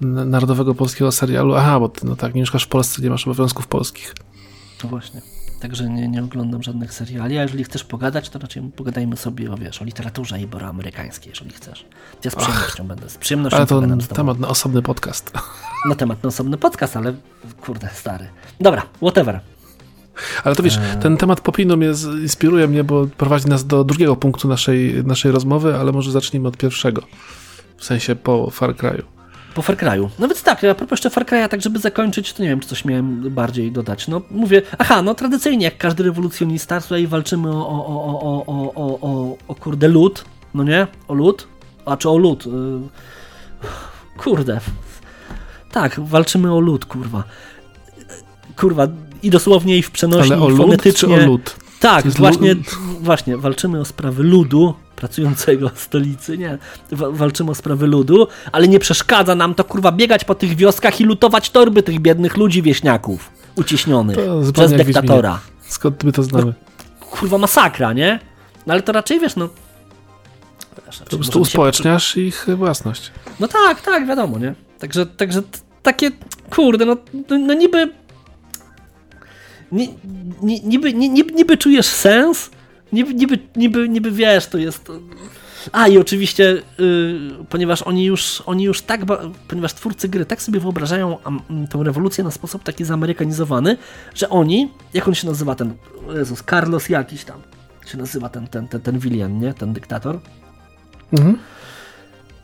narodowego polskiego serialu? Aha, bo ty, no tak, nie mieszkasz w Polsce, nie masz obowiązków polskich. No właśnie. Także nie, nie oglądam żadnych seriali, a jeżeli chcesz pogadać, to raczej pogadajmy sobie o, wiesz, o literaturze ibero-amerykańskiej, jeżeli chcesz. Ja z przyjemnością będę, z przyjemnością Ale to temat na osobny podcast. (laughs) Na temat na osobny podcast, ale kurde, stary. Dobra, whatever. Ale to wiesz, ten temat popinu mnie z- inspiruje mnie, bo prowadzi nas do drugiego punktu naszej, naszej rozmowy, ale może zacznijmy od pierwszego. W sensie po Far Cry'u. Po Far Cry'u. No więc tak, a propos jeszcze Far Cry'a, tak żeby zakończyć, to nie wiem, czy coś miałem bardziej dodać. No mówię, aha, no tradycyjnie, jak każdy rewolucjonista, tutaj walczymy o, o, o, o, o, o, o, o kurde lód, no nie? O lód? A czy o lód? Y, Kurde. Tak, walczymy o lód, kurwa. Kurwa, i dosłownie, i w przenośni, Ale o i lód czy fonetycznie. o lód? Tak, właśnie, właśnie, walczymy o sprawy ludu pracującego stolicy, nie, wa- walczymy o sprawy ludu, ale nie przeszkadza nam to, kurwa, biegać po tych wioskach i lutować torby tych biednych ludzi wieśniaków, uciśnionych To przez dyktatora. Skąd my to znamy? Kurwa, masakra, nie? No ale to raczej, wiesz, no... Wiesz, Po raczej prostu możemy się- uspołeczniasz ich własność. No tak, tak, wiadomo, nie? Także, także takie, kurde, no, no, no niby, ni, ni, niby, ni, niby, niby czujesz sens, niby, niby, niby, niby wiesz, to jest... A i oczywiście, y, ponieważ oni już, oni już tak, ponieważ twórcy gry tak sobie wyobrażają tą rewolucję na sposób taki zamerykanizowany, że oni, jak on się nazywa ten, Jezus, Carlos jakiś tam, się nazywa ten, ten, ten, ten Willian, nie? Ten dyktator Mhm.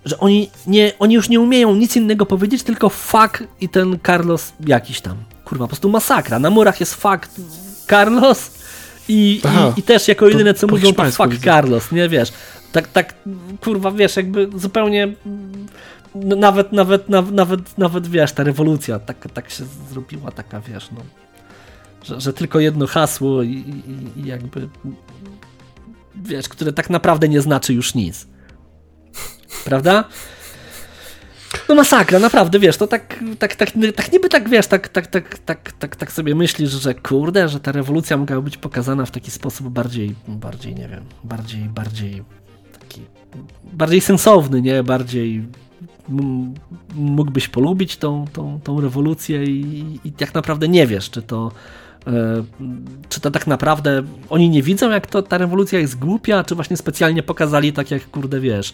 że oni, nie, oni już nie umieją nic innego powiedzieć, tylko fuck i ten Carlos jakiś tam. Kurwa, po prostu masakra. Na murach jest fuck Carlos i, i, i też jako jedyne co po mówią to fuck widzę. Carlos, nie wiesz. Tak, tak, kurwa, wiesz, jakby zupełnie nawet, nawet, nawet, nawet, nawet wiesz, ta rewolucja tak, tak się zrobiła, taka wiesz, no, że, że tylko jedno hasło i, i, i jakby wiesz, które tak naprawdę nie znaczy już nic. Prawda? No masakra, naprawdę, wiesz, to tak, tak, tak, tak niby tak, wiesz, tak, tak, tak, tak, tak, tak sobie myślisz, że kurde, że ta rewolucja mogła być pokazana w taki sposób bardziej, bardziej, nie wiem, bardziej, bardziej taki, bardziej sensowny, nie, bardziej mógłbyś polubić tą, tą, tą rewolucję i, i tak naprawdę nie wiesz, czy to e, czy to tak naprawdę oni nie widzą, jak to ta rewolucja jest głupia, czy właśnie specjalnie pokazali tak, jak kurde wiesz.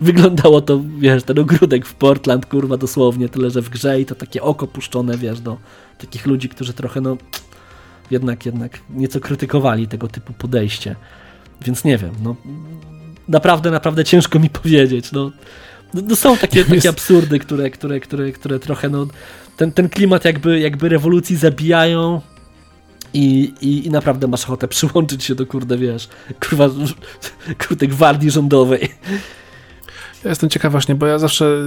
Wyglądało to, wiesz, ten ogródek w Portland, kurwa, dosłownie, tyle, że w grze i to takie oko puszczone, wiesz, do takich ludzi, którzy trochę, no, jednak, jednak nieco krytykowali tego typu podejście. Więc nie wiem, no, naprawdę, naprawdę ciężko mi (laughs) powiedzieć, no. No, no są takie, takie absurdy, które, które, które, które trochę, no, ten, ten klimat jakby, jakby rewolucji zabijają i, i, i naprawdę masz ochotę (laughs) przyłączyć się do, kurde, wiesz, kurwa, (laughs) kurde, gwardii rządowej. Ja jestem ciekaw właśnie, bo ja zawsze,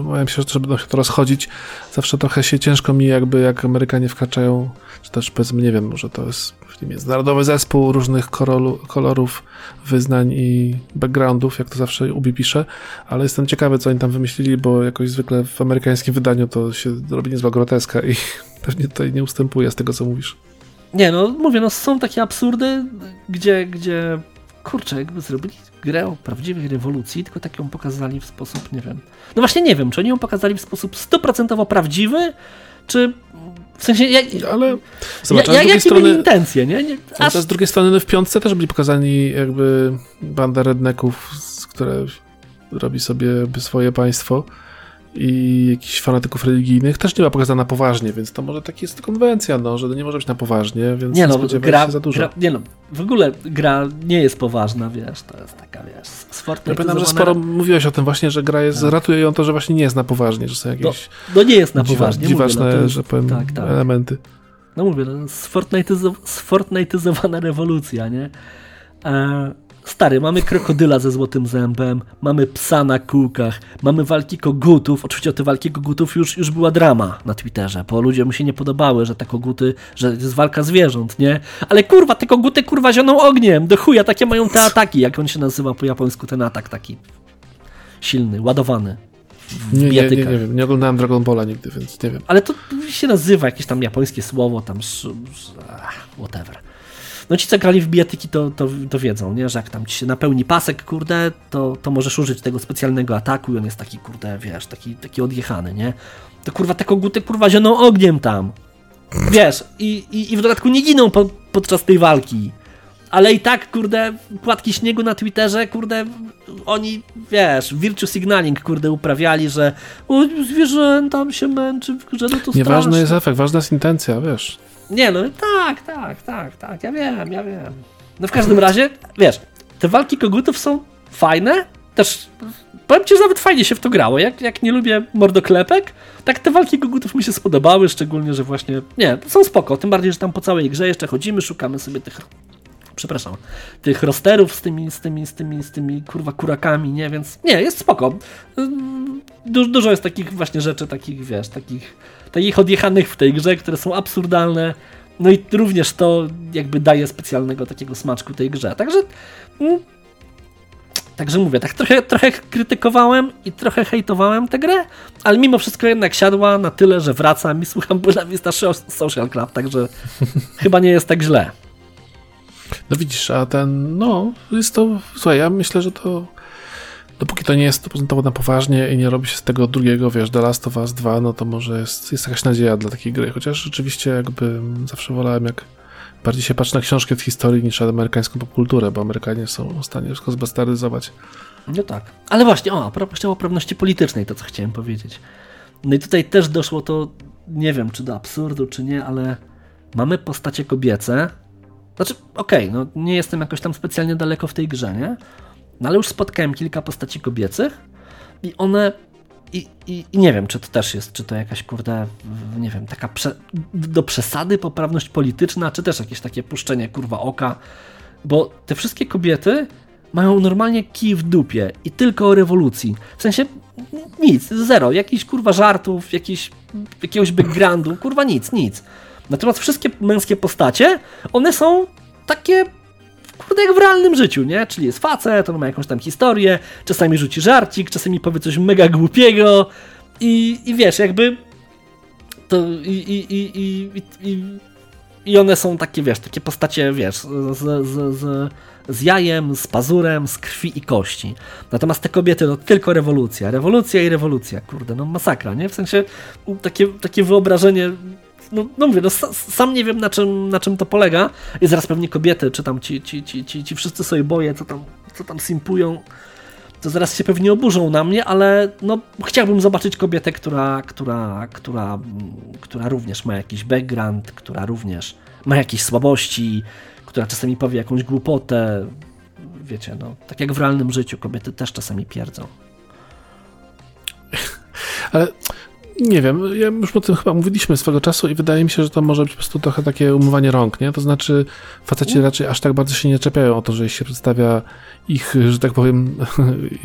obawiam się, że będą się to rozchodzić, zawsze trochę się ciężko mi jakby, jak Amerykanie wkraczają, czy też powiedzmy, nie wiem, może to jest międzynarodowy zespół różnych korolu, kolorów, wyznań i backgroundów, jak to zawsze Ubi pisze, ale jestem ciekawy, co oni tam wymyślili, bo jakoś zwykle w amerykańskim wydaniu to się robi niezła groteska i (laughs) pewnie tutaj nie ustępuje z tego, co mówisz. Nie, no mówię, no są takie absurdy, gdzie, gdzie kurczę, jakby zrobili grę o prawdziwej rewolucji, tylko tak ją pokazali w sposób, nie wiem. No właśnie nie wiem, czy oni ją pokazali w sposób stuprocentowo prawdziwy, czy w sensie. Ja, ale zobacz, ja, ja, jakie strony, intencje, nie? nie aż... Z drugiej strony no w piątce też byli pokazani jakby banda redneków, które robi sobie swoje państwo i jakichś fanatyków religijnych też nie była pokazana poważnie, więc to może tak jest konwencja, no, że to nie może być na poważnie, więc nie no, gra, się za dużo. Gra, nie no, w ogóle gra nie jest poważna, wiesz, to jest taka, wiesz, Ja pamiętam, że sporo mówiłeś o tym właśnie, że gra jest, tak. ratuje ją to, że właśnie nie jest na poważnie, że są jakieś no, no nie jest na poważnie, dziwaczne, mówię, no, że powiem, tak, tak. elementy. No mówię, no, rewolucja, nie? E Stary, mamy krokodyla ze złotym zębem, mamy psa na kółkach, mamy walki kogutów. Oczywiście o te walki kogutów już, już była drama na Twitterze, bo ludzie mu się nie podobały, że te koguty, że jest walka zwierząt, nie? Ale kurwa, te koguty kurwa zioną ogniem, do chuja, takie mają te ataki, jak on się nazywa po japońsku, ten atak taki silny, ładowany. Nie, nie, nie, nie, wiem, nie oglądałem Dragon Balla nigdy, więc nie wiem. Ale to się nazywa jakieś tam japońskie słowo, tam whatever. No ci, co grali w bijatyki, to, to, to wiedzą, nie? że jak tam ci się napełni pasek, kurde, to, to możesz użyć tego specjalnego ataku i on jest taki, kurde, wiesz, taki, taki odjechany, nie? To kurwa te koguty, kurwa, zioną ogniem tam. Wiesz, i, i, i w dodatku nie giną po, podczas tej walki. Ale i tak, kurde, płatki śniegu na Twitterze, kurde, oni, wiesz, virtue signaling, kurde, uprawiali, że o, zwierzętam się męczy grze, no to Nieważny straszne. jest efekt, ważna jest intencja, wiesz. Nie, no tak, tak, tak, tak, ja wiem, ja wiem. No w każdym razie, wiesz, te walki kogutów są fajne, też powiem ci, że nawet fajnie się w to grało. Jak, jak nie lubię mordoklepek, tak te walki kogutów mi się spodobały, szczególnie, że właśnie, nie, są spoko, tym bardziej, że tam po całej grze jeszcze chodzimy, szukamy sobie tych przepraszam, tych rosterów z tymi, z tymi, z tymi, z tymi kurwa kurakami, nie, więc nie, jest spoko. Du dużo jest takich właśnie rzeczy, takich, wiesz, takich, takich odjechanych w tej grze, które są absurdalne, no i również to jakby daje specjalnego takiego smaczku tej grze. Także mm, Także mówię, tak trochę, trochę krytykowałem i trochę hejtowałem tę grę, ale mimo wszystko jednak siadła na tyle, że wracam i słucham Buena Vista Social Club, także (laughs) chyba nie jest tak źle. No widzisz, a ten, no, jest to, słuchaj, ja myślę, że to dopóki to nie jest prezentowane poważnie i nie robi się z tego drugiego, wiesz, The Last of Us 2, no to może jest, jest jakaś nadzieja dla takiej gry, chociaż rzeczywiście jakby zawsze wolałem, jak bardziej się patrzy na książkę z historii niż na amerykańską popkulturę, bo Amerykanie są w stanie wszystko zbastardyzować. No tak. Ale właśnie, o, a propos poprawności politycznej, to co chciałem powiedzieć. No i tutaj też doszło to, nie wiem, czy do absurdu, czy nie, ale mamy postacie kobiece, znaczy, okej, okay, no nie jestem jakoś tam specjalnie daleko w tej grze, nie? No ale już spotkałem kilka postaci kobiecych i one i, i, I, nie wiem, czy to też jest, czy to jakaś, kurde, nie wiem, taka prze, do przesady poprawność polityczna, czy też jakieś takie puszczenie, kurwa, oka, bo te wszystkie kobiety mają normalnie kij w dupie i tylko o rewolucji. W sensie nic, zero, jakiś kurwa żartów, jakiś, jakiegoś backgroundu, kurwa nic, nic. Natomiast wszystkie męskie postacie, one są takie kurde jak w realnym życiu, nie? Czyli jest facet, on ma jakąś tam historię, czasami rzuci żarcik, czasami powie coś mega głupiego i, i wiesz, jakby to i, i, i, i, i, one są takie, wiesz, takie postacie, wiesz, z, z, z, z jajem, z pazurem, z krwi i kości. Natomiast te kobiety to tylko rewolucja, rewolucja i rewolucja, kurde, no masakra, nie? W sensie takie, takie wyobrażenie no, no mówię, no, sam nie wiem na czym, na czym to polega. I zaraz pewnie kobiety, czy tam ci, ci, ci, ci, ci wszyscy sobie boję, co tam, co tam simpują, to zaraz się pewnie oburzą na mnie, ale no, chciałbym zobaczyć kobietę, która, która, która, która również ma jakiś background, która również ma jakieś słabości, która czasami powie jakąś głupotę. Wiecie, no, tak jak w realnym życiu, kobiety też czasami pierdzą. Ale nie wiem, ja już o tym chyba mówiliśmy swego czasu i wydaje mi się, że to może być po prostu trochę takie umywanie rąk, nie? To znaczy faceci mm. raczej aż tak bardzo się nie czepiają o to, że się przedstawia ich, że tak powiem,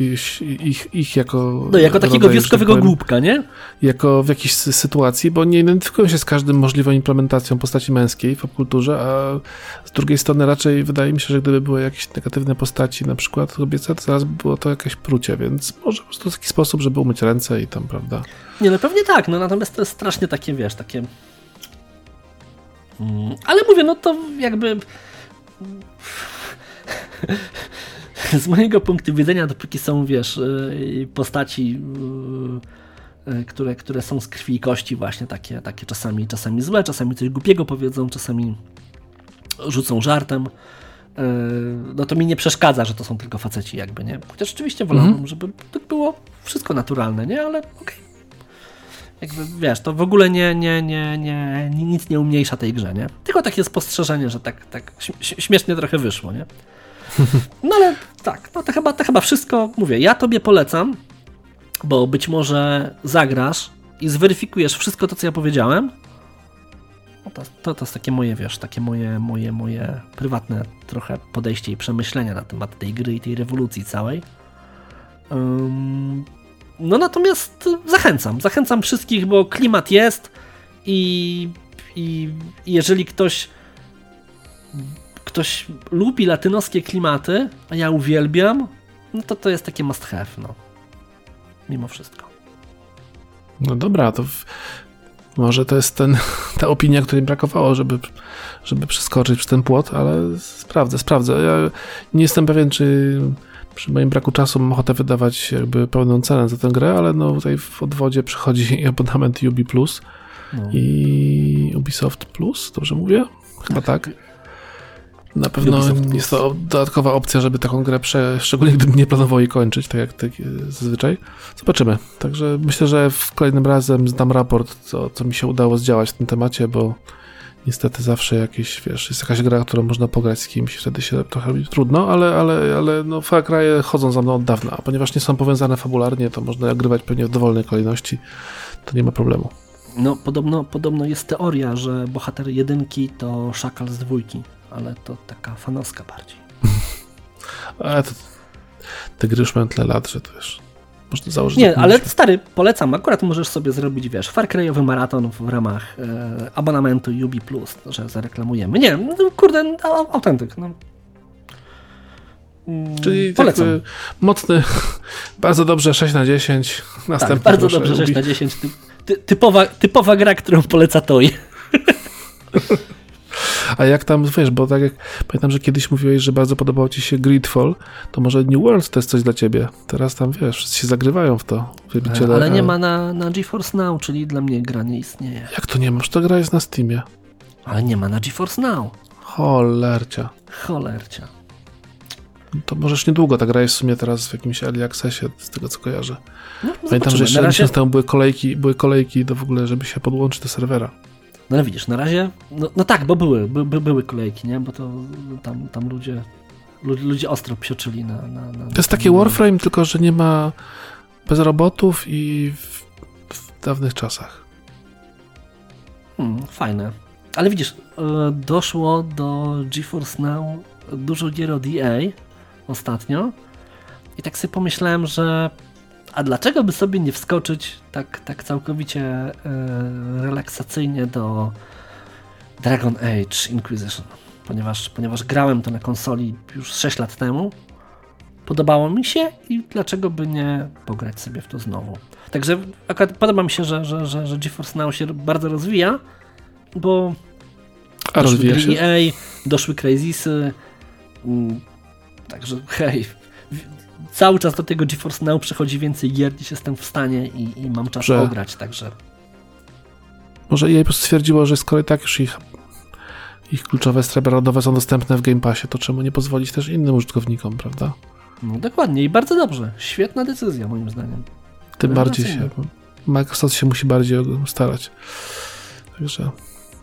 (laughs) ich, ich jako... No, jako takiego rodzaj, tak wioskowego tak powiem, głupka, nie? Jako w jakiejś sytuacji, bo nie identyfikują się z każdym możliwą implementacją postaci męskiej w popkulturze, a z drugiej strony raczej wydaje mi się, że gdyby były jakieś negatywne postaci, na przykład kobiece, to zaraz by było to jakieś prucie, więc może po prostu taki sposób, żeby umyć ręce i tam, prawda? Nie, no pewnie tak, no natomiast to jest strasznie takie, wiesz, takie Mm, ale mówię, no to jakby (laughs) z mojego punktu widzenia, dopóki są, wiesz, y, postaci, y, y, które, które są z krwi i kości, właśnie takie, takie czasami, czasami złe, czasami coś głupiego powiedzą, czasami rzucą żartem, no to mi nie przeszkadza, że to są tylko faceci, jakby, nie? Chociaż oczywiście wolałbym, mhm. żeby to było wszystko naturalne, nie? Ale okej. Okay. Jakby, wiesz, to w ogóle nie, nie, nie, nie, nic nie umniejsza tej grze, nie? Tylko takie spostrzeżenie, że tak, tak śmiesznie trochę wyszło, nie? (laughs) No ale tak, no to chyba, to chyba wszystko. Mówię, ja tobie polecam, bo być może zagrasz i zweryfikujesz wszystko to, co ja powiedziałem. No to, to, to jest takie moje, wiesz, takie moje, moje, moje prywatne trochę podejście i przemyślenia na temat tej gry i tej rewolucji całej. Um, no natomiast zachęcam, zachęcam wszystkich, bo klimat jest i, i jeżeli ktoś ktoś lubi latynoskie klimaty, a ja uwielbiam, no to to jest takie must have, no. Mimo wszystko. No dobra, to w... może to jest ten, (laughs) ta opinia, której brakowało, żeby, żeby przeskoczyć przez ten płot, ale sprawdzę, sprawdzę. Ja nie jestem pewien, czy przy moim braku czasu mam ochotę wydawać jakby pełną cenę za tę grę, ale no tutaj w odwodzie przychodzi (laughs) abonament Ubi Plus no. i Ubisoft Plus, dobrze mówię? Chyba tak. Na pewno jest to dodatkowa opcja, żeby taką grę, prze, szczególnie gdybym nie planował jej kończyć, tak jak tak zazwyczaj. Zobaczymy. Także myślę, że w kolejnym razem zdam raport, co, co mi się udało zdziałać w tym temacie, bo niestety zawsze jakieś, wiesz, jest jakaś gra, którą można pograć z kimś, wtedy się trochę robi trudno, ale, ale, ale no Far Cry chodzą za mną od dawna, a ponieważ nie są powiązane fabularnie, to można grywać pewnie w dowolnej kolejności, to nie ma problemu. No, podobno, podobno jest teoria, że bohater jedynki to szakal z dwójki ale to taka fanowska bardziej. (laughs) ale to, te gry już mają tyle lat, że to już można założyć. Nie, ale stary, polecam. Akurat możesz sobie zrobić, wiesz, Far Cry'owy maraton w ramach e, abonamentu Ubi Plus, że zareklamujemy. Nie, no, kurde, autentyk. No. Mm, Czyli polecam. mocny, bardzo dobrze 6 na 10. Następny tak, bardzo dobrze 6 na 10. Ty, ty, typowa, typowa gra, którą poleca Toy. (laughs) A jak tam, wiesz, bo tak jak pamiętam, że kiedyś mówiłeś, że bardzo podobał ci się Gridfall, to może New World to jest coś dla ciebie. Teraz tam, wiesz, wszyscy się zagrywają w to. Wielbiciele, ale nie ma na, na GeForce Now, czyli dla mnie gra nie istnieje. Jak to nie masz? To gra jest na Steamie. Ale nie ma na GeForce Now. Cholercia. Cholercia. To możesz niedługo, ta gra jest w sumie teraz w jakimś early accessie, z tego co kojarzę. No, Pamiętam, że jeszcze razie... miesiąc temu były kolejki, były kolejki do w ogóle, żeby się podłączyć do serwera. No ale widzisz, na razie, no, no tak, bo były, by, by, były kolejki, nie? Bo to tam, tam ludzie, ludzie ostro psioczyli na, na, na To jest takie Warframe, tylko że nie ma bezrobotów i w, w dawnych czasach. Hmm, fajne. Ale widzisz, e, doszło do GeForce Now dużo gier od EA ostatnio i tak sobie pomyślałem, że a dlaczego by sobie nie wskoczyć tak, tak całkowicie e, relaksacyjnie do Dragon Age Inquisition? Ponieważ, ponieważ grałem to na konsoli już 6 lat temu, podobało mi się i dlaczego by nie pograć sobie w to znowu. Także akurat podoba mi się, że, że, że, że GeForce Now się bardzo rozwija, bo A doszły EA, doszły Crazysy, mm, także hej, cały czas do tego GeForce Now przychodzi więcej gier niż jestem w stanie i, i mam czas że... ograć, także... Może EA po prostu stwierdziło, że skoro i tak już ich, ich kluczowe strefy narodowe są dostępne w Game Passie, to czemu nie pozwolić też innym użytkownikom, prawda? No dokładnie i bardzo dobrze. Świetna decyzja moim zdaniem. Tym bardziej się... Microsoft się musi bardziej starać. Także...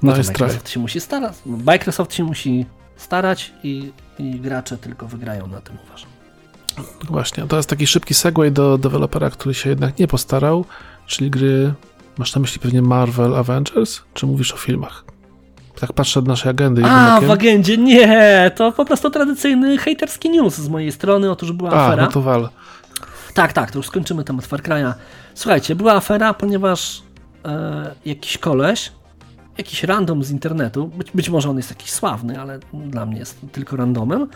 No nice Microsoft try. się musi starać. Microsoft się musi starać i, i gracze tylko wygrają na tym, uważam. Właśnie, to jest taki szybki segway do dewelopera, który się jednak nie postarał, czyli gry, masz na myśli pewnie Marvel Avengers, czy mówisz o filmach? Tak patrzę od naszej agendy. A, w agendzie nie, to po prostu tradycyjny haterski news z mojej strony, otóż była A, afera. no to wal. Tak, tak, to już skończymy temat Far Cry'a. Słuchajcie, była afera, ponieważ e, jakiś koleś, jakiś random z internetu, być, być może on jest jakiś sławny, ale dla mnie jest tylko randomem,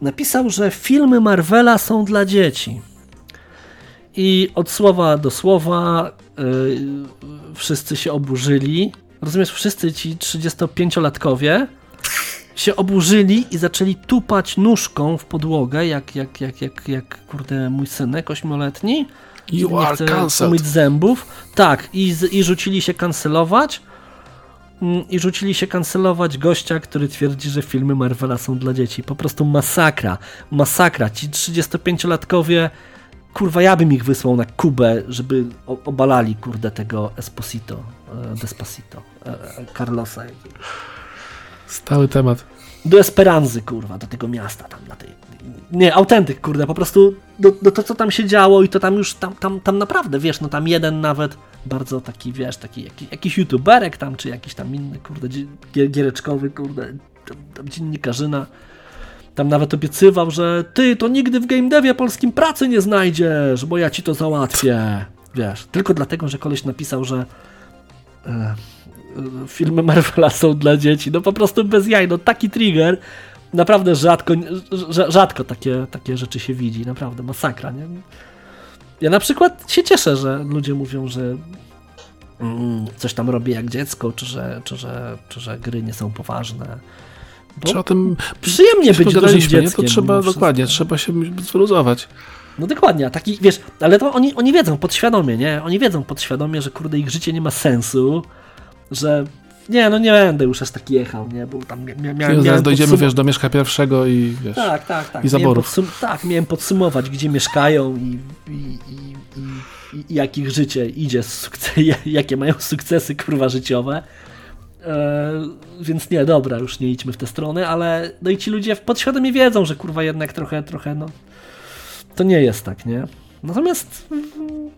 napisał, że filmy Marvela są dla dzieci. I od słowa do słowa yy, wszyscy się oburzyli rozumiesz, wszyscy ci 35-latkowie się oburzyli i zaczęli tupać nóżką w podłogę, jak, jak, jak, jak, jak kurde, mój synek ośmioletni. You nie are cancelled. umyć zębów. Tak, i, i rzucili się kancelować. Mm, I rzucili się kancelować gościa, który twierdzi, że filmy Marvela są dla dzieci. Po prostu masakra. Masakra. Ci 35-latkowie, kurwa, ja bym ich wysłał na Kubę, żeby obalali, kurde, tego Esposito, e, Despacito, e, Carlosa. Stały temat. Do Esperanzy, kurwa, do tego miasta tam na tej. Nie, autentyk, kurde, po prostu do, do to, co tam się działo i to tam już, tam, tam, tam naprawdę, wiesz, no tam jeden nawet bardzo taki, wiesz, taki jakiś, jakiś youtuberek tam, czy jakiś tam inny, kurde, giereczkowy, kurde, tam, tam dziennikarzyna, tam nawet obiecywał, że ty to nigdy w game devie polskim pracy nie znajdziesz, bo ja ci to załatwię, wiesz, tylko dlatego, że koleś napisał, że e, e, filmy Marvela są dla dzieci, no po prostu bez jaj, no taki trigger, naprawdę rzadko, rz- rzadko takie, takie rzeczy się widzi, naprawdę masakra, nie? Ja na przykład się cieszę, że ludzie mówią, że mm, coś tam robię jak dziecko, czy że, czy, że, czy że gry nie są poważne. Bo Czy o tym przyjemnie być dużym pogadaliśmy, nie? dzieckiem. To trzeba, dokładnie, wszystko. trzeba się wyluzować. No dokładnie, a taki, wiesz, ale to oni, oni wiedzą podświadomie, nie? Oni wiedzą podświadomie, że kurde ich życie nie ma sensu, że nie, no nie będę już aż tak jechał, nie? Bo tam mia, mia, mia, I zaraz miałem dojdziemy, podsum- wiesz, do mieszka pierwszego i wiesz. Tak, tak, tak. i zaborów. Miałem podsum- tak, miałem podsumować, gdzie mieszkają i, i, i, i, jak ich życie idzie, (laughs) jakie mają sukcesy, kurwa, życiowe. E, więc nie, dobra, już nie idźmy w tę stronę, ale no i ci ludzie podświadomie wiedzą, że kurwa jednak trochę, trochę, no to nie jest tak, nie? Natomiast mm,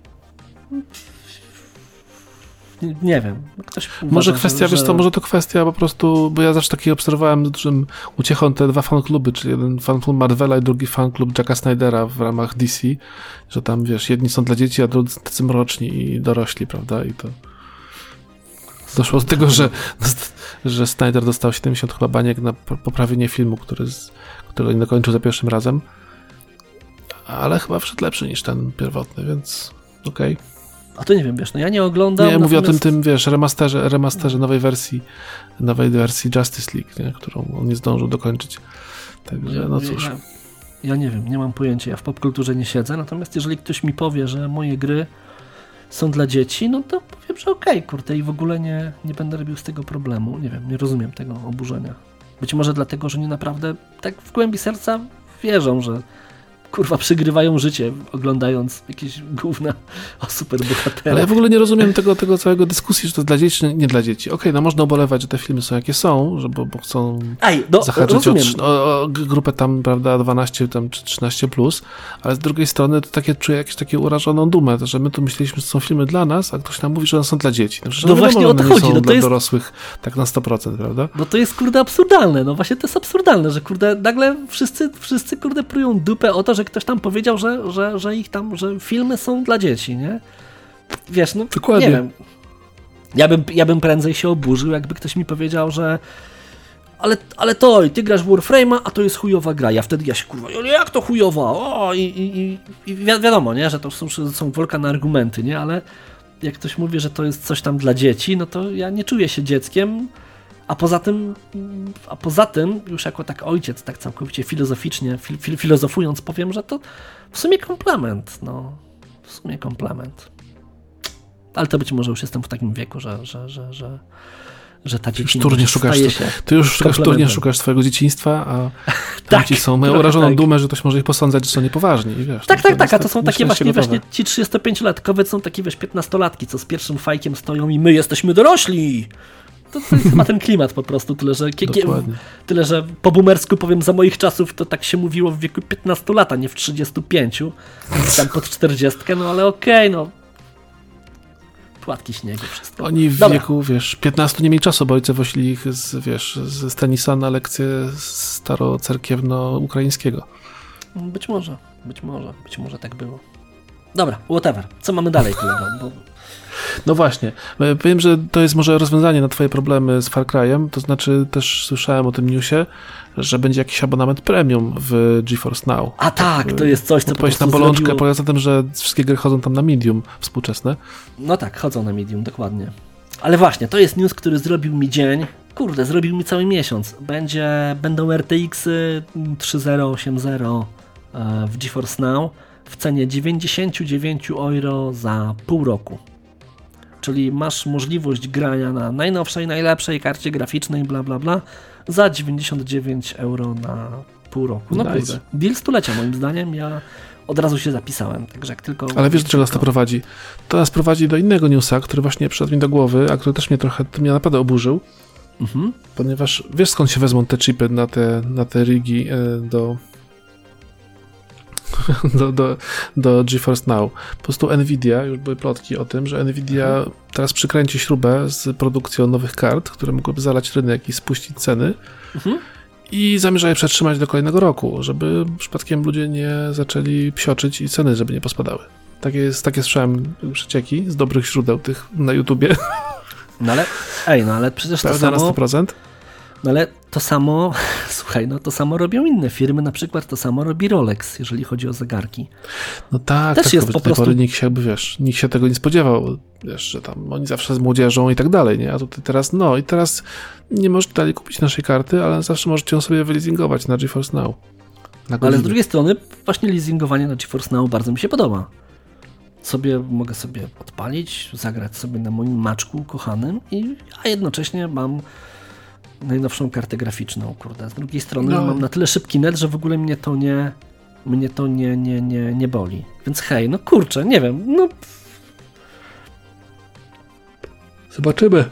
nie, nie wiem, ktoś Może uważa, kwestia, że, wiesz co, może to kwestia po prostu, bo ja zawsze taki obserwowałem z dużym uciechą te dwa fankluby, czyli jeden fanklub Marvela i drugi fanklub Jacka Snydera w ramach DC, że tam, wiesz, jedni są dla dzieci, a drudzy tacy mroczni i dorośli, prawda, i to doszło do tego, że, (laughs) że Snyder dostał 70 chyba baniek na po- poprawienie filmu, który, z, który nie dokończył za pierwszym razem, ale chyba wszedł lepszy niż ten pierwotny, więc okej. A to nie wiem, wiesz, no ja nie oglądam. Nie, mówię o tym, natomiast- tym, wiesz, remasterze, remasterze nowej wersji, nowej wersji Justice League, nie? którą on nie zdążył dokończyć. Także, no cóż. Ja, ja nie wiem, nie mam pojęcia, ja w popkulturze nie siedzę, natomiast jeżeli ktoś mi powie, że moje gry są dla dzieci, no to powiem, że okej, kurde, i w ogóle nie, nie będę robił z tego problemu. Nie wiem, nie rozumiem tego oburzenia. Być może dlatego, że nie naprawdę tak w głębi serca wierzą, że kurwa przygrywają życie oglądając jakieś gówna o superbohaterach. Ale ja w ogóle nie rozumiem tego, tego całego dyskusji, czy to dla dzieci, nie dla dzieci. Okej, no można ubolewać, że te filmy są jakie są, że, bo, bo chcą Ej, no, zahaczyć o, o, o grupę tam, prawda, 12 tam, czy 13 plus, ale z drugiej strony to takie czuję jakieś takie urażoną dumę, że my tu myśleliśmy, że są filmy dla nas, a ktoś nam mówi, że one są dla dzieci. No, No wiadomo, właśnie że o to chodzi, no to dla jest- dorosłych tak na 100%, prawda? Bo to jest kurde absurdalne, no właśnie to jest absurdalne, że kurde nagle wszyscy, wszyscy kurde prują dupę o to, że ktoś tam powiedział, że, że, że ich tam, że filmy są dla dzieci, nie? Wiesz, no Dokładnie. nie wiem. Ja bym, ja bym prędzej się oburzył, jakby ktoś mi powiedział, że ale, ale to, i ty grasz w Warframe'a, a to jest chujowa gra. Ja wtedy ja się kurwa, ale jak to chujowa? O, i, i, i, i wi- wiadomo, nie, że to są, są wolka na argumenty, nie, ale jak ktoś mówi, że to jest coś tam dla dzieci, no to ja nie czuję się dzieckiem, a poza tym, a poza tym, już jako tak ojciec, tak całkowicie filozoficznie, fil, fil, filozofując, powiem, że to w sumie komplement, no, w sumie komplement. Ale to być może już jestem w takim wieku, że, że, że, że, że ta dziecinność turnie szukasz, staje się... ty już szukasz, turnie szukasz swojego dzieciństwa, a (laughs) Tak, ci są mają urażoną tak. dumę, że ktoś może ich posądzać, że są niepoważni. Wiesz, Tak, no tak, tak, a to są takie właśnie, właśnie ci 35-latkowie są takie, wiesz, 15-latki, co z pierwszym fajkiem stoją i my jesteśmy dorośli. To, to jest chyba ten klimat po prostu, tyle że, Dokładnie. tyle, że po boomersku powiem, za moich czasów to tak się mówiło w wieku 15 lat, a nie w 35, więc tam pod 40, no ale okej, no. Płatki śniegu, wszystko. Oni w Dobra. wieku, wiesz, 15 nie mieli czasu, bo ojcy woźli ich z, wiesz, z tenisa na lekcje starocerkiewno-ukraińskiego. Być może, być może, być może tak było. Dobra, whatever. Co mamy dalej, kolego? Bo No właśnie, e, powiem, że to jest może rozwiązanie na twoje problemy z Far Cry'em, to znaczy też słyszałem o tym newsie, że będzie jakiś abonament premium w GeForce Now. A tak, to jest coś, co po Odpowiedź na prostu bolączkę zrobiło... polega na tym, że wszystkie gry chodzą tam na medium współczesne. No tak, chodzą na medium, dokładnie. ale właśnie, to jest news, który zrobił mi dzień. Kurde, zrobił mi cały miesiąc. Będzie, będą RTX 3080 e, w GeForce Now w cenie 99 euro za pół roku. Czyli masz możliwość grania na najnowszej, najlepszej karcie graficznej, bla bla bla, za 99 euro na pół roku. No Nice. kurde, deal stulecia moim zdaniem. Ja od razu się zapisałem, także jak tylko... Ale wiesz, do czego nas to prowadzi? To nas prowadzi do innego newsa, który właśnie przyszedł mi do głowy, a który też mnie trochę, mnie naprawdę oburzył, Mhm. ponieważ wiesz skąd się wezmą te chipy na te, na te rigi e, do, do, do, do GeForce Now. Po prostu Nvidia, już były plotki o tym, że Nvidia teraz przykręci śrubę z produkcją nowych kart, które mogłyby zalać rynek i spuścić ceny. Mhm. I zamierza je przetrzymać do kolejnego roku, żeby przypadkiem ludzie nie zaczęli psioczyć i ceny, żeby nie pospadały. Takie, jest, takie słyszałem przecieki z dobrych źródeł tych na YouTubie. No ale, ej, no ale przecież to Prawda na samo, 100%? no ale to samo, (laughs) słuchaj, no to samo robią inne firmy, na przykład to samo robi Rolex, jeżeli chodzi o zegarki. No tak, Też tak jest bo po prostu- pory nikt się jakby, wiesz, nikt się tego nie spodziewał, wiesz, że tam oni zawsze z młodzieżą i tak dalej, nie? A tutaj teraz, no i teraz nie możesz dalej kupić naszej karty, ale zawsze możecie ją sobie wyleasingować na GeForce Now. Na No, ale z drugiej strony właśnie leasingowanie na GeForce Now bardzo mi się podoba. Sobie mogę sobie odpalić, zagrać sobie na moim maczku kochanym, i, a jednocześnie mam najnowszą kartę graficzną, kurde. Z drugiej strony No. mam na tyle szybki net, że w ogóle mnie to nie mnie to nie, nie, nie, nie boli. Więc hej, no kurczę, nie wiem, no Zobaczymy.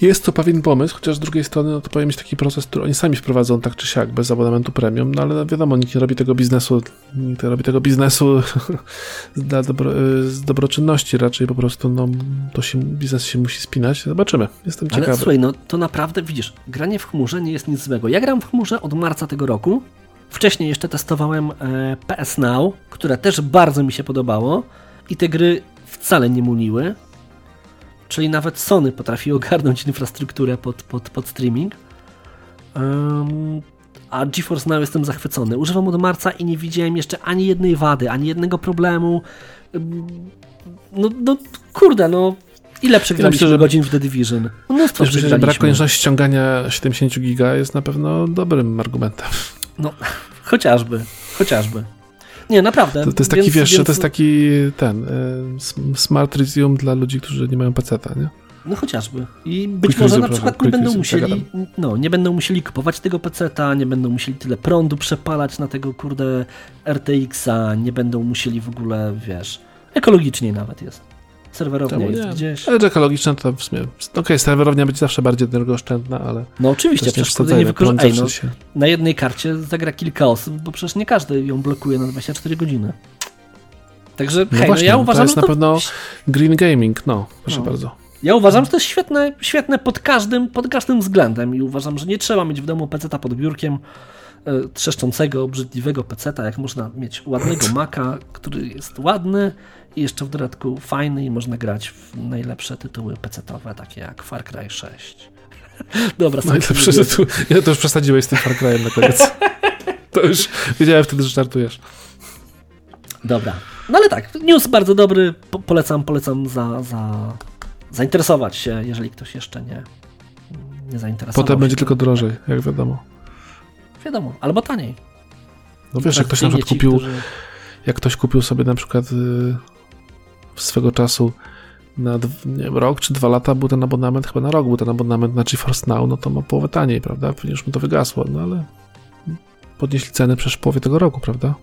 Jest to pewien pomysł, chociaż z drugiej strony no to powinien być taki proces, który oni sami wprowadzą tak czy siak, bez abonamentu premium, no ale wiadomo, nikt nie robi tego biznesu, nikt nie robi tego biznesu (laughs) dla dobro, z dobroczynności, raczej po prostu no, to się, biznes się musi spinać. Zobaczymy, jestem Ale ciekawy. słuchaj, no to naprawdę widzisz, granie w chmurze nie jest nic złego. Ja gram w chmurze od marca tego roku. Wcześniej jeszcze testowałem e, PS Now, które też bardzo mi się podobało i te gry wcale nie muniły. Czyli nawet Sony potrafi ogarnąć infrastrukturę pod, pod, pod streaming. Ym, a GeForce Now jestem zachwycony. Używam od marca i nie widziałem jeszcze ani jednej wady, ani jednego problemu. No, no kurde, no ile przegraliśmy że- godzin w The Division? No, Mnóstwo Wiesz, myślę, że brak konieczności ściągania 70 giga jest na pewno dobrym argumentem. No, chociażby, chociażby. Nie, naprawdę. To, to jest taki, więc- wiesz, więc- to jest taki ten y, sm- smart resume dla ludzi, którzy nie mają peceta, nie? No chociażby. I być Quick może resume, na przykład nie będą resume, musieli, no, nie będą musieli kupować tego peceta, nie będą musieli tyle prądu przepalać na tego kurde RTX-a, nie będą musieli w ogóle, wiesz, ekologiczniej nawet jest. Serwerownia jest nie? gdzieś. Ale że ekologiczne to w sumie... Okej, serwerownia będzie zawsze bardziej energooszczędna, ale... No oczywiście, też nie przecież nie prąd wykorzystaj. No, na jednej karcie zagra kilka osób, bo przecież nie każdy ją blokuje na 24 godziny. Także No hej, właśnie, no ja to uważam, jest że na to pewno Green Gaming, no, proszę No. bardzo. Ja uważam, że to jest świetne, świetne pod, każdym, pod każdym względem i uważam, że nie trzeba mieć w domu peceta pod biurkiem trzeszczącego, obrzydliwego peceta, jak można mieć ładnego Maca, który jest ładny i jeszcze w dodatku fajny i można grać w najlepsze tytuły pecetowe, takie jak Far Cry 6. (laughs) Dobra, sam Najlepszy sobie tytuł. Ja to już przesadziłeś z tym Far Cry'em na koniec. (laughs) To już wiedziałem wtedy, że żartujesz. Dobra. No ale tak, news bardzo dobry, po, polecam, polecam za, za zainteresować się, jeżeli ktoś jeszcze nie, nie zainteresował Potem będzie tylko drożej, jak wiadomo. Wiadomo, albo taniej. No wiesz, jak ktoś na przykład ci, kupił, którzy- jak ktoś kupił sobie na przykład y, swego czasu na wiem, rok czy dwa lata był ten abonament, chyba na rok był ten abonament na GeForce Now, no to ma połowę taniej, prawda? Już mu to wygasło, no ale podnieśli ceny przecież w połowie tego roku, prawda?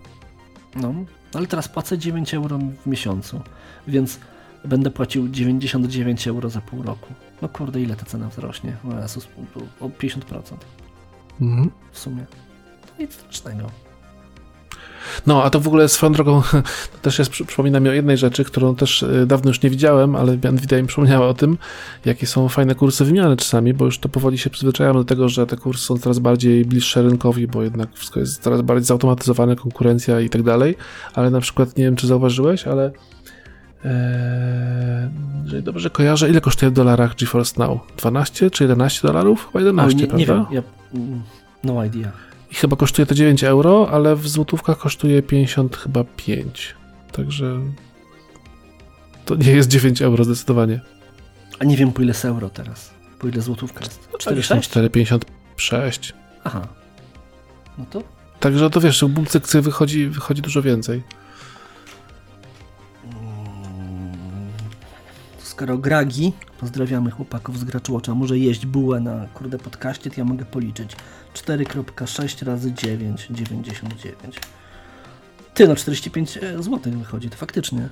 No, ale teraz płacę 9 euro w miesiącu, więc będę płacił 99 euro za pół roku. No kurde, ile ta cena wzrośnie? O, Jezus, o 50% Mhm. w sumie. To nic strasznego. No, a to w ogóle swoją drogą to (laughs) też jest, przy- przypomina mi o jednej rzeczy, którą też y, dawno już nie widziałem, ale Nvidia mi przypomniała o tym, jakie są fajne kursy wymiany czasami, bo już to powoli się przyzwyczajamy do tego, że te kursy są coraz bardziej bliższe rynkowi, bo jednak wszystko jest coraz bardziej zautomatyzowane, konkurencja i tak dalej, ale na przykład, nie wiem, czy zauważyłeś, ale jeżeli dobrze kojarzę, ile kosztuje w dolarach GeForce Now? 12 czy 11 dolarów? Chyba 11, Oj, nie, nie prawda? wiem, ja, no idea. I chyba kosztuje to 9 euro, ale w złotówkach kosztuje 50 chyba 5. Także to nie jest 9 euro zdecydowanie. A nie wiem po ile jest euro teraz. Po ile złotówka jest? 4,6? 4,56. Aha. No to Także to wiesz, w bumcykcy wychodzi, wychodzi dużo więcej. Skoro Gragi, pozdrawiamy chłopaków z Graczłocza, może jeść bułę na kurde podcaście, to ja mogę policzyć. 4,6 razy 9, 99. Ty, no 45 zł wychodzi, to faktycznie.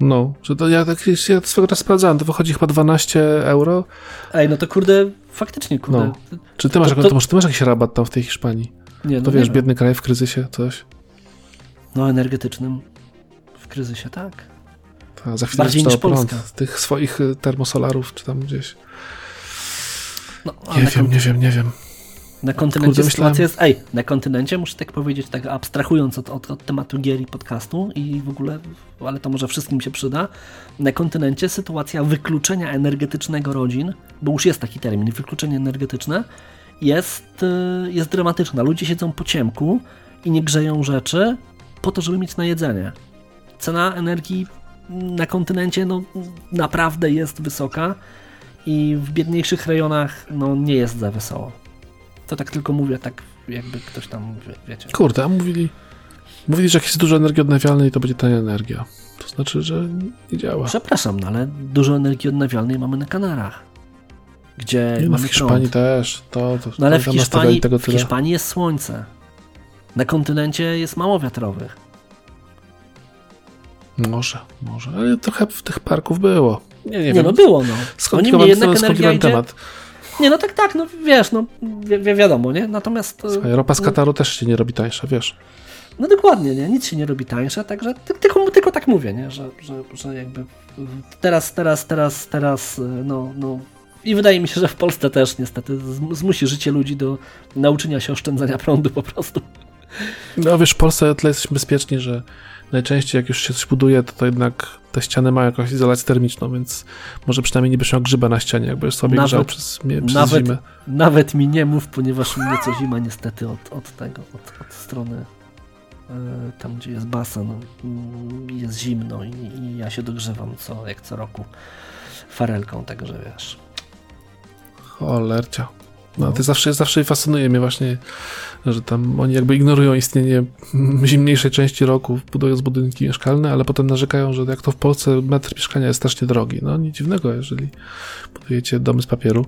No, że to ja tak ja swego raz sprawdzałem, to wychodzi chyba 12 euro. Ej, no to kurde, faktycznie kurde. No. Czy ty masz, To- to, to- może ty masz jakiś rabat tam w tej Hiszpanii? Nie, no To nie wiesz, wiem. biedny kraj w kryzysie, coś. No energetycznym. W kryzysie, tak. Ta, za chwilę Bardziej niż prąd Polska. z tych swoich y, termosolarów, czy tam gdzieś. No, Nie wiem, nie wiem, nie wiem. na kontynencie Kurde, sytuacja myślałem- jest... Ej, na kontynencie, muszę tak powiedzieć, tak abstrahując od, od, od tematu gier i podcastu i w ogóle, ale to może wszystkim się przyda, na kontynencie sytuacja wykluczenia energetycznego rodzin, bo już jest taki termin, wykluczenie energetyczne, jest, y, jest dramatyczna. Ludzie siedzą po ciemku i nie grzeją rzeczy po to, żeby mieć na jedzenie. Cena energii na kontynencie no, naprawdę jest wysoka i w biedniejszych rejonach no, nie jest za wesoło. To tak tylko mówię, tak jakby ktoś tam, wie, wiecie. Kurde, a mówili, mówili, że jak jest dużo energii odnawialnej, to będzie tania energia. To znaczy, że nie działa. Przepraszam, no, ale dużo energii odnawialnej mamy na Kanarach, gdzie Nie, no w Hiszpanii prąd. też. To, to, No ale w Hiszpanii, tego w. Hiszpanii jest słońce. Na kontynencie jest mało wiatrowych. Może, może. Ale trochę w tych parków było. Nie, nie, Nie, wiem. no było, no. Skąd Oni mnie jednak energia idzie... temat. Nie, no tak, tak, no wiesz, no wi wi wiadomo, nie? Natomiast... e, Słuchaj, ropa z no, Kataru też się nie robi tańsza, wiesz. No dokładnie, nie? Nic się nie robi tańsze, także ty, tylko, tylko tak mówię, nie? Że, że, że jakby teraz, teraz, teraz, teraz, no, no i wydaje mi się, że w Polsce też niestety zm- zmusi życie ludzi do nauczenia się oszczędzania prądu po prostu. No wiesz, w Polsce tyle jesteśmy bezpieczni, że najczęściej jak już się coś buduje, to, to jednak te ściany mają jakąś izolację termiczną, więc może przynajmniej nie będziesz miał grzyba na ścianie, jakbyś sobie Nawet- grzał przez, przez nawet- zimę. Nawet mi nie mów, ponieważ mnie co zima niestety od, od tego, od, od strony e, tam, gdzie jest basen, mm, jest zimno i, i ja się dogrzewam co, jak co roku farelką, także wiesz. Cholercia. No, to zawsze, zawsze fascynuje mnie właśnie, że tam oni jakby ignorują istnienie (laughs) zimniejszej części roku, budując budynki mieszkalne, ale potem narzekają, że jak to w Polsce metr mieszkania jest strasznie drogi. No nic dziwnego, jeżeli budujecie domy z papieru.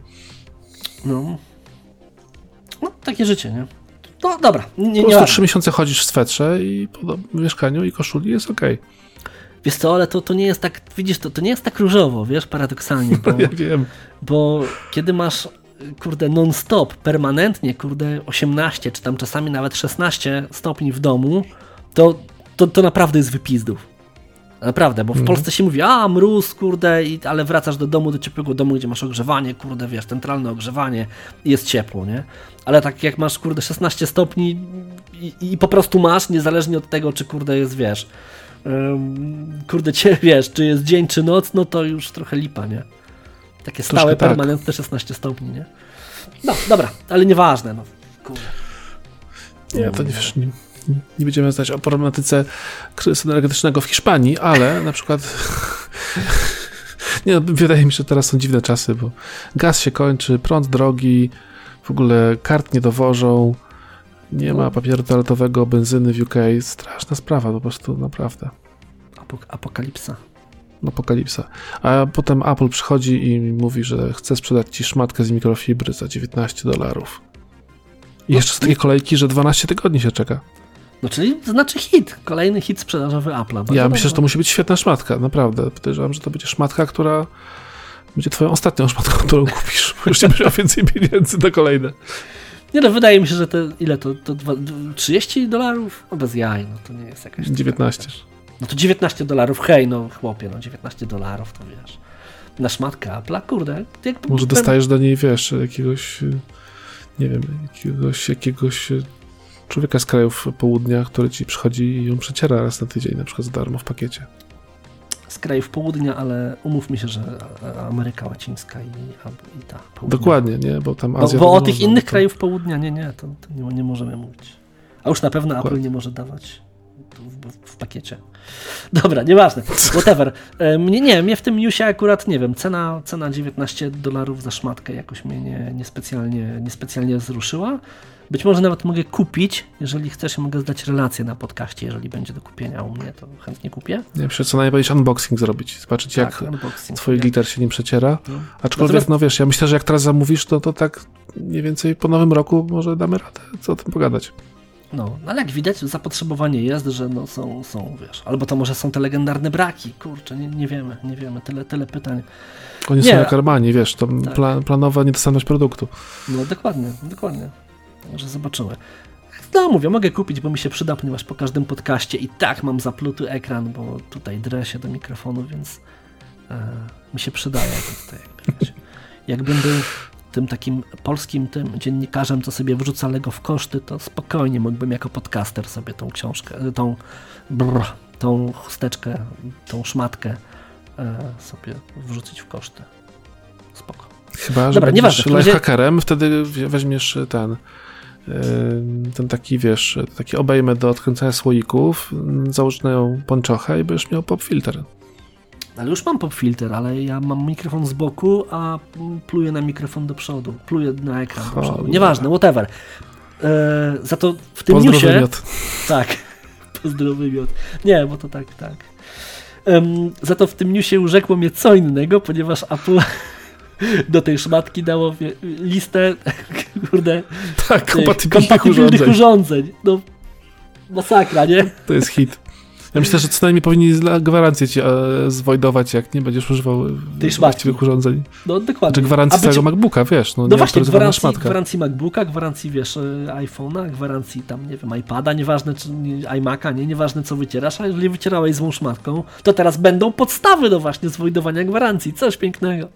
No. No, takie życie, nie? No dobra, nie, Po prostu trzy miesiące chodzisz w swetrze i po dom- mieszkaniu i koszuli jest okej. Wiesz co, ale to, to nie jest tak, widzisz, to, to nie jest tak różowo, wiesz, paradoksalnie, bo, (laughs) Ja wiem. bo kiedy masz, kurde, non-stop, permanentnie, kurde, 18, czy tam czasami nawet 16 stopni w domu, to, to, to naprawdę jest wypizdów. Naprawdę, bo w Mhm. Polsce się mówi, a mróz, kurde, i, ale wracasz do domu, do ciepłego domu, gdzie masz ogrzewanie, kurde, wiesz, centralne ogrzewanie jest ciepło, nie? Ale tak jak masz, kurde, 16 stopni i, i po prostu masz, niezależnie od tego, czy, kurde, jest, wiesz, ym, kurde, (laughs) cię, wiesz, czy jest dzień, czy noc, no to już trochę lipa, nie? Takie stałe, Troszkę tak. permanentne 16 stopni, nie? No, dobra, ale nieważne, no, kurde. Nie, to nie wiesz, nie, nie będziemy znać o problematyce kryzysu energetycznego w Hiszpanii, ale na przykład (laughs) nie, no, wydaje mi się, że teraz są dziwne czasy, bo gaz się kończy, prąd drogi, w ogóle kart nie dowożą, nie ma papieru toaletowego, benzyny w UK, straszna sprawa, po prostu naprawdę. Apok- apokalipsa. Apokalipsa. A potem Apple przychodzi i mówi, że chce sprzedać ci szmatkę z mikrofibry za 19 dolarów. I jeszcze są takie kolejki, że 12 tygodni się czeka. No czyli to znaczy hit, kolejny hit sprzedażowy Apple'a. Ja myślę, że to musi być świetna szmatka, naprawdę. Podejrzewam, że to będzie szmatka, która będzie twoją ostatnią szmatką, którą kupisz. Już nie będziesz miał więcej pieniędzy na kolejne. Nie no, wydaje mi się, że te, ile to, to dwa, d- 30 dolarów? No bez jaj, no to nie jest jakaś... 19. No to 19 dolarów, hej, no chłopie, no 19 dolarów to wiesz. Na szmatkę Apple'a, kurde. Jak, Może dostajesz do niej, wiesz, jakiegoś, nie wiem, jakiegoś, jakiegoś człowieka z krajów południa, który ci przychodzi i ją przeciera raz na tydzień, na przykład za darmo w pakiecie. Z krajów południa, ale umówmy się, że Ameryka Łacińska i, i ta południa. Dokładnie, nie? Bo tam Bo, Azja... bo to o tych innych bo to- krajów południa, nie, nie, to, to nie, nie możemy mówić. A już na pewno Apple Dokładnie. nie może dawać w, w pakiecie. (laughs) Dobra, nieważne. Whatever. E, mnie, nie, mnie w tym newsie akurat, nie wiem, cena, cena 19 dolarów za szmatkę jakoś mnie nie, niespecjalnie, niespecjalnie wzruszyła. Być może nawet mogę kupić, jeżeli chcesz, mogę zdać relację na podcaście, jeżeli będzie do kupienia u mnie, to chętnie kupię. Nie wiem, co najbardziej unboxing zrobić, zobaczyć Tak, jak twój Jak- gitar się nie przeciera. No. Aczkolwiek, Natomiast- no wiesz, ja myślę, że jak teraz zamówisz, to, to tak mniej więcej po nowym roku może damy radę co o tym pogadać. No, ale jak widać, zapotrzebowanie jest, że no są, są, wiesz, albo to może są te legendarne braki, kurczę, nie, nie wiemy, nie wiemy, tyle, tyle pytań. Oni Nie. są jak Armani, wiesz, to Tak. pla, planowa produktu. No dokładnie, dokładnie. Także zobaczymy. No mówię, mogę kupić, bo mi się przyda, ponieważ po każdym podcaście i tak mam zapluty ekran, bo tutaj drę się do mikrofonu, więc e, mi się przydaje. To jakby, wiecie, jakbym był tym takim polskim tym dziennikarzem, co sobie wrzuca Lego w koszty, to spokojnie mógłbym jako podcaster sobie tą książkę, e, tą brr, tą chusteczkę, tą szmatkę e, sobie wrzucić w koszty. Spoko. Chyba, że Dobra, będziesz razie- lifehackerem, wtedy weźmiesz ten yy, ten taki, wiesz, taki obejmę do odkręcania słoików, nią pończochę i będziesz miał pop filter. Ale już mam pop filter, ale ja mam mikrofon z boku, a pluję na mikrofon do przodu. Pluję na ekran do przodu. Cholera. Nieważne, whatever. E, za to w tym Pozdrowy newsie... miot. (laughs) Tak, (laughs) pozdrowy miot. Nie, bo to tak, tak. Em, za to w tym newsie urzekło mnie co innego, ponieważ Apple (laughs) do tej szmatki dało listę, kurde, Tak, kompatybilnych kompatybilnych urządzeń. urządzeń. No, masakra, nie? To jest hit. Ja myślę, że co najmniej powinni gwarancję ci e, zwojdować, jak nie będziesz używał Tej właściwych urządzeń. No, dokładnie. Znaczy gwarancję A być- całego MacBooka, wiesz, no, No nie właśnie, gwarancji, szmatka. gwarancji MacBooka, gwarancji, wiesz, e, iPhone'a, gwarancji tam, nie wiem, iPada, nieważne, czy iMac'a, nie, nieważne co wycierasz, a jeżeli wycierałeś złą szmatką, to teraz będą podstawy do właśnie zwojdowania gwarancji, coś pięknego.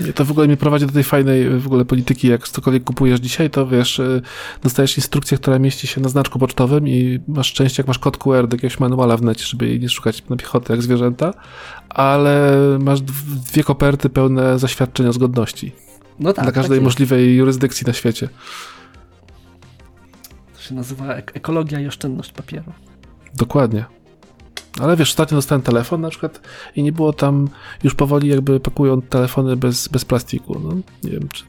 Nie, to w ogóle mnie prowadzi do tej fajnej w ogóle polityki, jak cokolwiek kupujesz dzisiaj, to wiesz, y, dostajesz instrukcję, która mieści się na znaczku pocztowym i masz szczęście, jak masz kod QR do jakiegoś manuala w necie, żeby jej nie szukać na piechotę jak zwierzęta, ale masz dw- dwie koperty pełne zaświadczeń o zgodności No tak, dla każdej tak możliwej jurysdykcji na świecie. To się nazywa ek- ekologia i oszczędność papieru. Dokładnie. Ale wiesz, ostatnio dostałem telefon na przykład i nie było tam, już powoli jakby pakują telefony bez, bez plastiku. No, nie wiem, czy...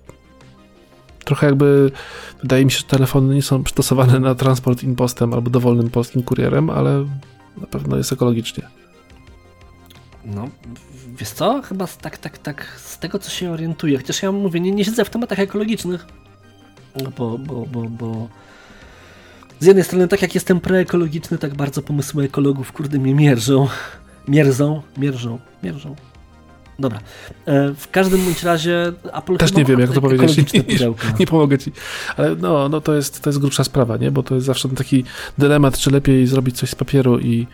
Trochę jakby, wydaje mi się, że telefony nie są przystosowane na transport impostem albo dowolnym polskim kurierem, ale na pewno jest ekologicznie. No, wiesz co, chyba tak, tak, tak, z tego co się orientuję, chociaż ja mówię, nie, nie siedzę w tematach ekologicznych, bo, bo, bo, bo z jednej strony tak jak jestem preekologiczny, tak bardzo pomysły ekologów, kurde, mnie mierzą, mierzą, mierzą, mierzą. Dobra, e, w każdym bądź razie Apple Też nie wiem, jak to powiedzieć. (laughs) pudełka. Nie pomogę ci. Ale no, no to, jest, to jest grubsza sprawa, nie? Bo to jest zawsze taki dylemat, czy lepiej zrobić coś z papieru i,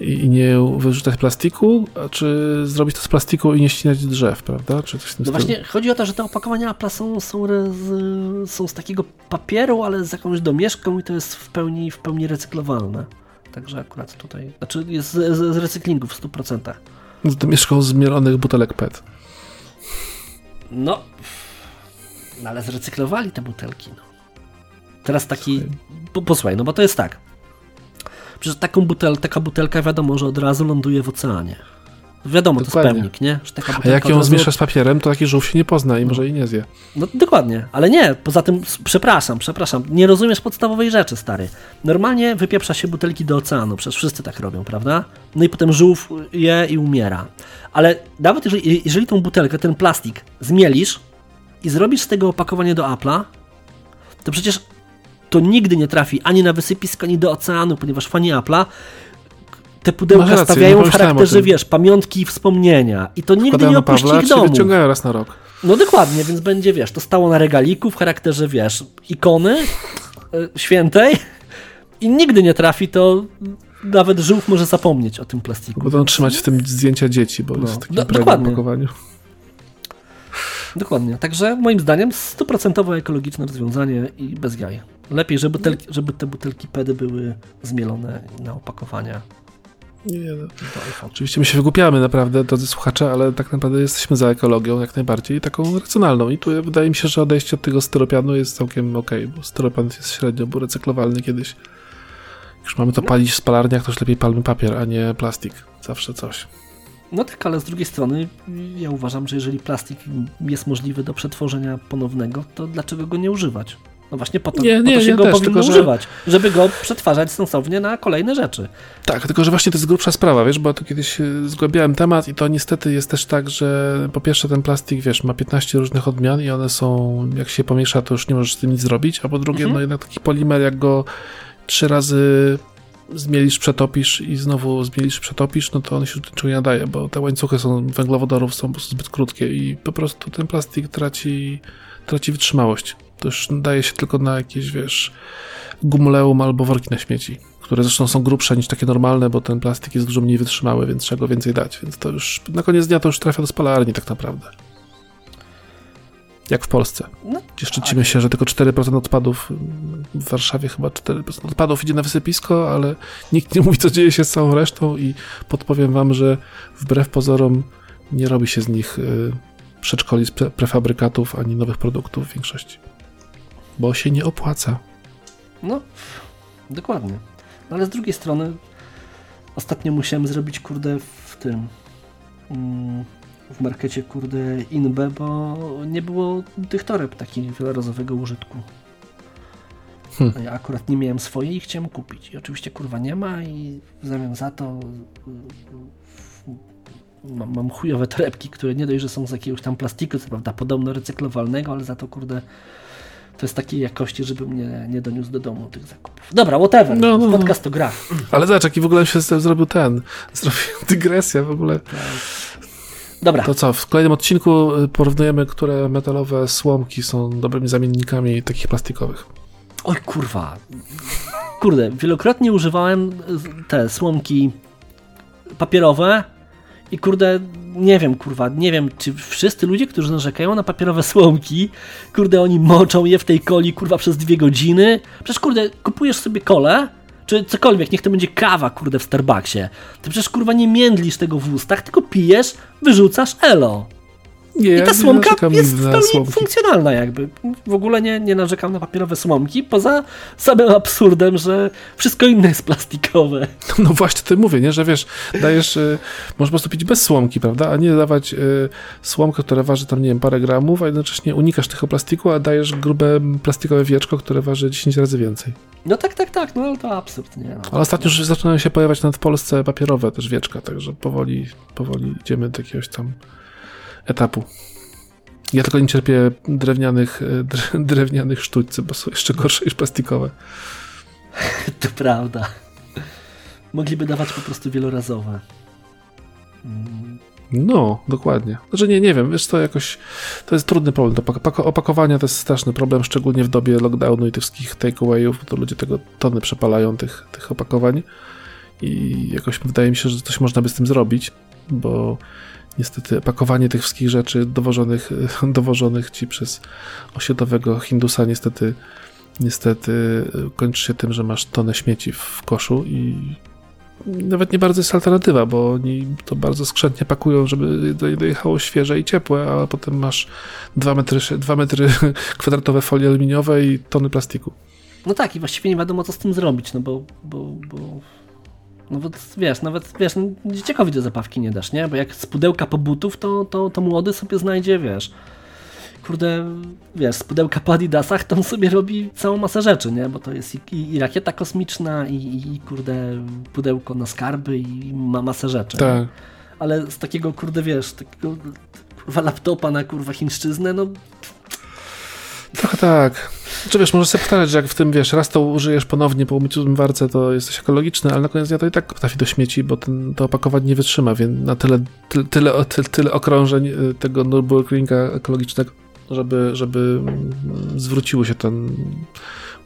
i, nie wyrzucać plastiku, czy zrobić to z plastiku i nie ścinać drzew, prawda? Czy coś w tym No właśnie, chodzi o to, że te opakowania Apple są, są, z, są z takiego papieru, ale z jakąś domieszką i to jest w pełni, w pełni recyklowalne. Także akurat tutaj, znaczy jest z, z, z recyklingu w 100%. Z domieszką zmielonych butelek PET. No, no ale zrecyklowali te butelki. No. Teraz taki, po, posłuchaj, no bo to jest tak. Przecież taką butel, taka butelka wiadomo, że od razu ląduje w oceanie. Wiadomo, to Dokładnie. jest pewnik, nie? A jak ją zmieszasz z papierem, to taki żółw się nie pozna i może jej nie zje. No dokładnie, ale nie, poza tym, przepraszam, przepraszam, nie rozumiesz podstawowej rzeczy, stary. Normalnie wypieprza się butelki do oceanu, przecież wszyscy tak robią, prawda? No i potem żółw je i umiera. Ale nawet jeżeli, jeżeli tą butelkę, ten plastik zmielisz i zrobisz z tego opakowanie do Apple'a, to przecież to nigdy nie trafi ani na wysypisko, ani do oceanu, ponieważ fani Apple'a te pudełka rację, stawiają w charakterze, wiesz, pamiątki i wspomnienia. I to nigdy Wkładają nie opuści Pawła, ich domu. wyciągają raz na rok. No dokładnie, więc będzie, wiesz, to stało na regaliku w charakterze, wiesz, ikony y, świętej i nigdy nie trafi, to nawet żółw może zapomnieć o tym plastiku. Będą trzymać w tym zdjęcia dzieci, bo No. jest w takim Do- dokładnie. opakowaniu. Dokładnie, także moim zdaniem stuprocentowo ekologiczne rozwiązanie i bez jaj. Lepiej, żeby, butelki, żeby te butelki PED były zmielone na opakowania Nie, no. Oczywiście my się wygłupiamy naprawdę, drodzy słuchacze, ale tak naprawdę jesteśmy za ekologią jak najbardziej, taką racjonalną. I tu wydaje mi się, że odejście od tego styropianu jest całkiem okej, bo styropian jest średnio, był recyklowalny kiedyś. Już mamy to palić w spalarniach, to już lepiej palmy papier, a nie plastik. Zawsze coś. No tak, ale z drugiej strony ja uważam, że jeżeli plastik jest możliwy do przetworzenia ponownego, to dlaczego go nie używać? No właśnie po to, Nie, po nie, to się go też, powinno tylko że- używać, żeby go przetwarzać sensownie na kolejne rzeczy. Tak, tylko że właśnie to jest grubsza sprawa, wiesz, bo ja tu kiedyś y, zgłębiałem temat i to niestety jest też tak, że po pierwsze ten plastik, wiesz, ma 15 różnych odmian i one są, jak się pomiesza, to już nie możesz z tym nic zrobić, a po drugie, Mhm. no jednak taki polimer, jak go trzy razy zmielisz, przetopisz i znowu zmielisz, przetopisz, no to on się do nie nadaje, bo te łańcuchy są węglowodorów są po prostu zbyt krótkie i po prostu ten plastik traci, traci wytrzymałość. To już daje się tylko na jakieś, wiesz, gumuleum albo worki na śmieci, które zresztą są grubsze niż takie normalne, bo ten plastik jest dużo mniej wytrzymały, więc trzeba go więcej dać. Więc to już na koniec dnia to już trafia do spalarni tak naprawdę. Jak w Polsce. No, Gdzie szczycimy się, że tylko 4% odpadów, w Warszawie chyba 4% odpadów idzie na wysypisko, ale nikt nie mówi, co dzieje się z całą resztą i podpowiem wam, że wbrew pozorom nie robi się z nich y, przedszkoli z pre prefabrykatów ani nowych produktów w większości. Bo się nie opłaca. No, dokładnie. No ale z drugiej strony ostatnio musiałem zrobić, kurde, w tym mm, w markecie, kurde, Inbe, bo nie było tych toreb takich wielorazowego użytku. Hmm. A ja akurat nie miałem swojej i chciałem kupić. I oczywiście kurwa nie ma i w zamian za to y, mam, mam chujowe torebki, które nie dość, że są z jakiegoś tam plastiku, co prawda podobno recyklowalnego, ale za to kurde to jest takiej jakości, żeby mnie nie doniósł do domu tych zakupów. Dobra, whatever. No, no, no. Podcast to gra. Ale zobacz, jaki w ogóle się zrobił ten, (laughs) zrobił dygresja w ogóle. Dobra, To co, w kolejnym odcinku y, porównujemy, które metalowe słomki są dobrymi zamiennikami takich plastikowych. oj kurwa. Kurde, wielokrotnie używałem te słomki papierowe i kurde, nie wiem, kurwa, nie wiem, czy wszyscy ludzie, którzy narzekają na papierowe słomki, kurde, oni moczą je w tej coli, kurwa, przez dwie godziny. Przecież, kurde, kupujesz sobie kolę, czy cokolwiek, niech to będzie kawa, kurde, w Starbucksie. Ty przecież, kurwa, nie międlisz tego w ustach, tylko pijesz, wyrzucasz elo. Nie, I ta słomka jest w pełni słomki. funkcjonalna jakby. W ogóle nie, nie narzekam na papierowe słomki, poza samym absurdem, że wszystko inne jest plastikowe. No właśnie, ty mówię, nie, że wiesz, dajesz, y, możesz po prostu pić bez słomki, prawda, a nie dawać y, słomkę, która waży tam, nie wiem, parę gramów, a jednocześnie unikasz tego plastiku, a dajesz grube plastikowe wieczko, które waży 10 razy więcej. No tak, tak, tak, no ale to absurd, nie? No. Ale ostatnio już zaczynają się pojawiać nawet w Polsce papierowe też wieczka, także powoli, powoli idziemy do jakiegoś tam etapu. Ja tylko nie cierpię drewnianych, dre- (laughs) drewnianych sztućcy, bo są jeszcze gorsze niż plastikowe. (laughs) To prawda. Mogliby dawać po prostu wielorazowe. Mm, No, dokładnie. Znaczy nie, nie wiem, wiesz to jakoś, to jest trudny problem. Pako- opakowania to jest straszny problem, szczególnie w dobie lockdownu i tych wszystkich takeawayów, to ludzie tego tony przepalają tych, tych opakowań i jakoś wydaje mi się, że coś można by z tym zrobić, bo niestety pakowanie tych wszystkich rzeczy dowożonych, (laughs) dowożonych ci przez osiedlowego Hindusa niestety niestety kończy się tym, że masz tonę śmieci w koszu i nawet nie bardzo jest alternatywa, bo oni to bardzo skrzętnie pakują, żeby do- dojechało świeże i ciepłe, a potem masz 2 metry, 2 metry (laughs) kwadratowe folii aluminiowej i tony plastiku. No tak, i właściwie nie wiadomo, co z tym zrobić, no bo, bo, bo no bo wiesz, nawet wiesz, no, dzieciakowi do zabawki nie dasz, nie? Bo jak z pudełka po butów, to, to, to młody sobie znajdzie, wiesz, kurde, wiesz, z pudełka po adidasach, to on sobie robi całą masę rzeczy, nie? Bo to jest i, i, i rakieta kosmiczna, i, i, kurde, pudełko na skarby, i ma masę rzeczy. Tak. Ale z takiego, kurde, wiesz, takiego kurwa laptopa na kurwa chińszczyznę, no Trochę tak. Czy wiesz, możesz sobie powtarzać, że jak w tym, wiesz, raz to użyjesz ponownie po umyciu zmywarce, to jesteś ekologiczny, ale na koniec dnia to i tak trafi do śmieci, bo ten, to opakowanie nie wytrzyma, więc na tyle, tyle, tyle, tyle, tyle okrążeń y, tego Nürburgringa ekologicznego, żeby, żeby mm, zwróciło się ten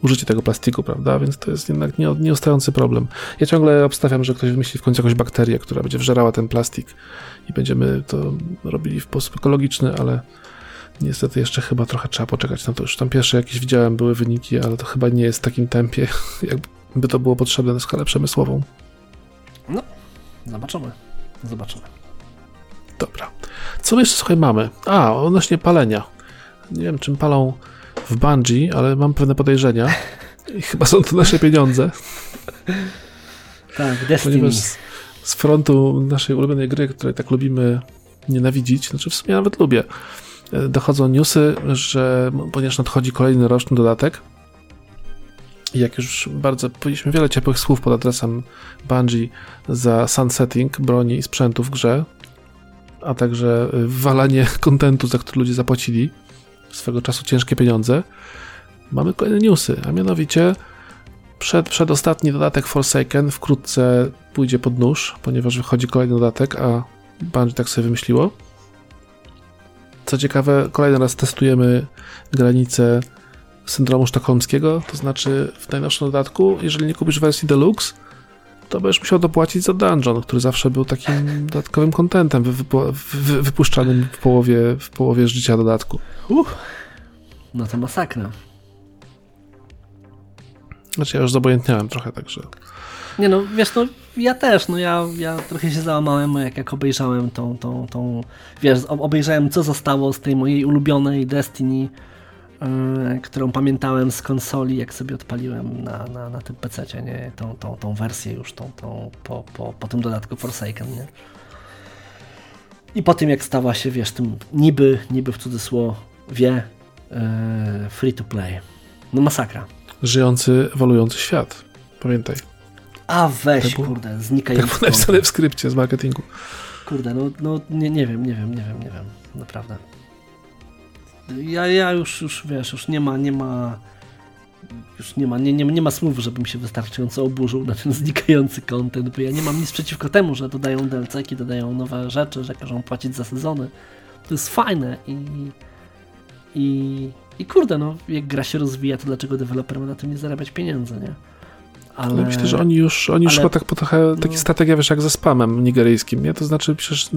użycie tego plastiku, prawda? Więc to jest jednak nie, nieustający problem. Ja ciągle obstawiam, że ktoś wymyśli w końcu jakąś bakterię, która będzie wżerała ten plastik i będziemy to robili w sposób ekologiczny, ale Niestety jeszcze chyba trochę trzeba poczekać na to. Już tam pierwsze jakieś widziałem, były wyniki, ale to chyba nie jest w takim tempie, (laughs) jakby to było potrzebne na skalę przemysłową. zobaczymy, zobaczymy. Dobra. Co my jeszcze, słuchaj, mamy? A, odnośnie palenia. Nie wiem, czym palą w Bungie, ale mam pewne podejrzenia. I chyba są to nasze pieniądze. Tak, Destiny. Ponieważ z, z frontu naszej ulubionej gry, której tak lubimy nienawidzić, znaczy w sumie nawet lubię, dochodzą newsy, że ponieważ nadchodzi kolejny roczny dodatek, jak już bardzo powiedzieliśmy wiele ciepłych słów pod adresem Bungie za sunsetting broni i sprzętu w grze, a także wywalanie (laughs) kontentu, za który ludzie zapłacili swego czasu ciężkie pieniądze, mamy kolejne newsy, a mianowicie przed, przedostatni dodatek Forsaken wkrótce pójdzie pod nóż, ponieważ wychodzi kolejny dodatek, a Bungie tak sobie wymyśliło. Co ciekawe, kolejny raz testujemy granicę syndromu sztokholmskiego, to znaczy w najnowszym dodatku, jeżeli nie kupisz wersji deluxe, to będziesz musiał dopłacić za dungeon, który zawsze był takim dodatkowym kontentem wy, wy, wypuszczanym w połowie, w połowie życia dodatku. Uff, no to masakra. Znaczy ja już zobojętniałem trochę, także... Nie no, wiesz, no ja też, no ja, ja trochę się załamałem, jak, jak obejrzałem tą, tą, tą, wiesz, obejrzałem co zostało z tej mojej ulubionej Destiny, yy, którą pamiętałem z konsoli, jak sobie odpaliłem na, na, na tym PC, nie, tą, tą, tą wersję już, tą, tą po, po, po tym dodatku Forsaken, nie. I po tym jak stała się, wiesz, tym niby, niby w cudzysłowie yy, free to play. No masakra. Żyjący, ewoluujący świat. Pamiętaj. A weź, tak kurde, znikający Tak napisane w skrypcie z marketingu. Kurde, no, no nie, nie wiem, nie wiem, nie wiem, nie wiem, naprawdę. Ja, ja już, już, wiesz, już nie ma, nie ma, już nie ma, nie, nie, nie ma słów, żebym się wystarczająco oburzył na ten (laughs) znikający content, bo ja nie mam nic przeciwko temu, że dodają DLC-ki, dodają nowe rzeczy, że każą płacić za sezony. To jest fajne i, i, i kurde, no, jak gra się rozwija, to dlaczego deweloper ma na tym nie zarabiać pieniędzy, nie? Ale... Myślę, że oni już, oni już ale... tak po trochę, taki no... strategia, wiesz, jak ze spamem nigeryjskim, nie? To znaczy piszesz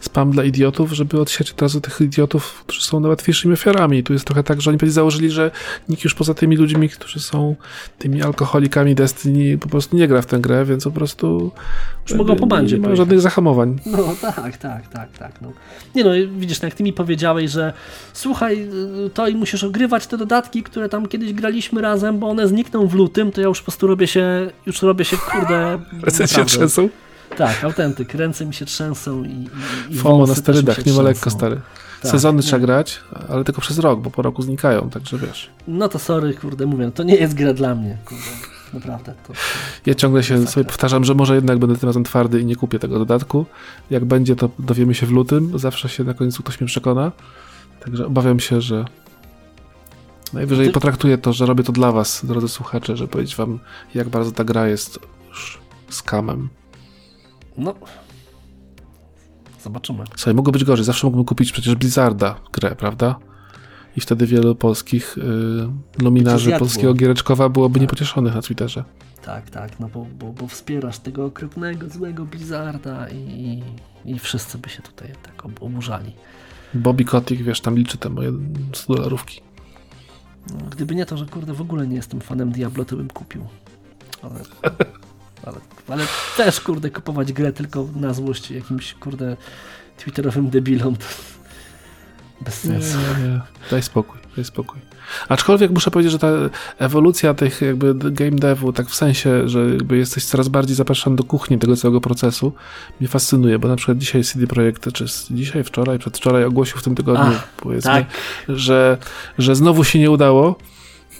spam dla idiotów, żeby odsiać od razu tych idiotów, którzy są najłatwiejszymi ofiarami. I tu jest trochę tak, że oni pewnie założyli, że nikt już poza tymi ludźmi, którzy są tymi alkoholikami Destiny, po prostu nie gra w tę grę, więc po prostu już mogą po bandzie Nie ma żadnych zahamowań. No tak, tak, tak, tak. No. Nie no, widzisz, no, jak ty mi powiedziałeś, że słuchaj, to i musisz ogrywać te dodatki, które tam kiedyś graliśmy razem, bo one znikną w lutym, to ja już po prostu robię się, już robię się, kurde... (laughs) Ręce się trzęsą? Tak, autentyk, ręce mi się trzęsą i, i, i FOMO na sterydach, nie ma lekko stary. Tak, Sezony nie. trzeba grać, ale tylko przez rok, bo po roku znikają, także wiesz. No to sorry, kurde, mówię, to nie jest gra dla mnie, kurde. Naprawdę. To, to ja ciągle się sobie powtarzam, że może jednak będę tym razem twardy i nie kupię tego dodatku. Jak będzie, to dowiemy się w lutym. Zawsze się na końcu ktoś mnie przekona. Także obawiam się, że Najwyżej Ty... potraktuję to, że robię to dla was, drodzy słuchacze, żeby powiedzieć wam, jak bardzo ta gra jest już skamem. No. Zobaczymy. Słuchaj, mogło być gorzej. Zawsze mógłbym kupić przecież Blizzarda grę, prawda? I wtedy wielu polskich y, luminarzy polskiego Giereczkowa byłoby tak. niepocieszonych na Twitterze. Tak, tak, no bo, bo, bo wspierasz tego okropnego, złego Blizzarda i, i wszyscy by się tutaj tak oburzali. Bobby Kotick, wiesz, tam liczy te moje 100 dolarówki. Gdyby nie to, że kurde w ogóle nie jestem fanem Diablo, to bym kupił. Ale, (laughs) ale, ale też kurde kupować grę tylko na złość jakimś kurde twitterowym debilom to (laughs) bez sensu. Nie, nie, nie. Daj spokój, daj spokój. Aczkolwiek muszę powiedzieć, że ta ewolucja tych jakby game devu, tak w sensie, że jakby jesteś coraz bardziej zapraszany do kuchni tego całego procesu, mnie fascynuje, bo na przykład dzisiaj CD Projekt, czy dzisiaj, wczoraj, przedwczoraj ogłosił w tym tygodniu, Ach, powiedzmy, tak. że, że znowu się nie udało,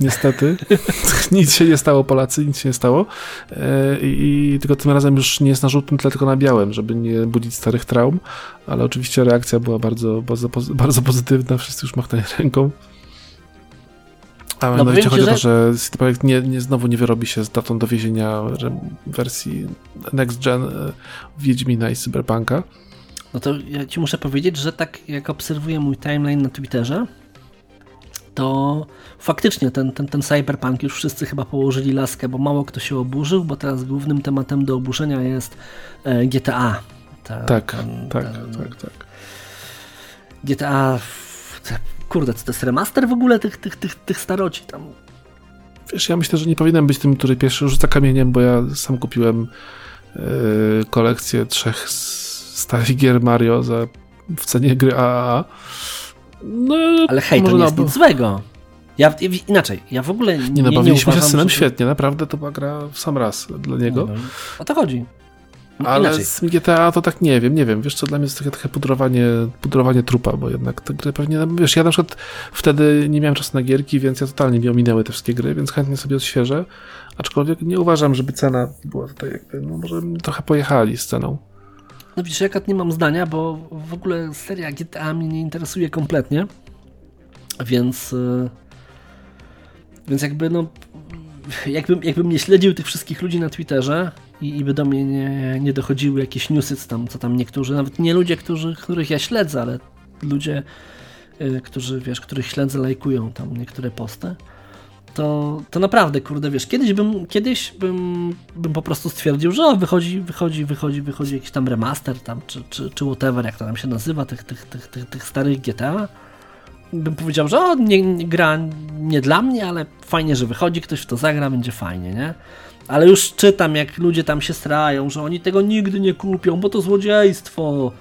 Niestety. (laughs) nic się nie stało, Polacy, nic się nie stało. E, I, I, tylko tym razem już nie jest na żółtym tle, tylko na białym, żeby nie budzić starych traum. Ale oczywiście reakcja była bardzo, bardzo, bardzo pozytywna. Wszyscy już machnęli ręką. A no, mianowicie chodzi o to, że CD Projekt nie, nie, znowu nie wyrobi się z datą dowiezienia wersji Next Gen e, Wiedźmina i Cyberpunka. No to ja ci muszę powiedzieć, że tak jak obserwuję mój timeline na Twitterze, to faktycznie ten, ten, ten cyberpunk już wszyscy chyba położyli laskę, bo mało kto się oburzył, bo teraz głównym tematem do oburzenia jest e, GTA. Ten, tak, ten, tak, ten, tak, tak. GTA, kurde, to jest remaster w ogóle tych, tych, tych, tych staroci tam. Wiesz, ja myślę, że nie powinienem być tym, który pierwszy rzuca kamieniem, bo ja sam kupiłem yy, kolekcję trzech starych gier Mario za, w cenie gry AAA. No, Ale hej, to nie jest nic złego. Ja, inaczej, ja w ogóle nie Nie no, bawiliśmy nie się z synem że- świetnie, naprawdę to była gra w sam raz dla niego. No, o to chodzi. No, Ale Inaczej. z GTA to tak nie wiem, nie wiem. Wiesz co, dla mnie jest takie trochę pudrowanie, pudrowanie trupa, bo jednak te gry pewnie, no, wiesz, ja na przykład wtedy nie miałem czasu na gierki, więc ja totalnie mi ominęły te wszystkie gry, więc chętnie sobie odświeżę. Aczkolwiek nie uważam, żeby cena była tutaj jakby, no może trochę pojechali z ceną. No widzisz, ja nie mam zdania, bo w ogóle seria GTA mnie nie interesuje kompletnie, więc y, więc jakby no jakbym, jakbym nie śledził tych wszystkich ludzi na Twitterze i, i by do mnie nie, nie dochodziły jakieś newsy, tam, co tam niektórzy, nawet nie ludzie, którzy, których ja śledzę, ale ludzie, y, którzy, wiesz, których śledzę, lajkują tam niektóre posty, to, to naprawdę, kurde, wiesz, kiedyś bym, kiedyś bym, bym po prostu stwierdził, że o, wychodzi, wychodzi, wychodzi, wychodzi jakiś tam remaster tam, czy, czy, czy whatever, jak to tam się nazywa, tych, tych, tych, tych, tych starych GTA. Bym powiedział, że o, nie, nie, gra nie dla mnie, ale fajnie, że wychodzi, ktoś w to zagra, będzie fajnie, nie? Ale już czytam, jak ludzie tam się strają, że oni tego nigdy nie kupią, bo to złodziejstwo.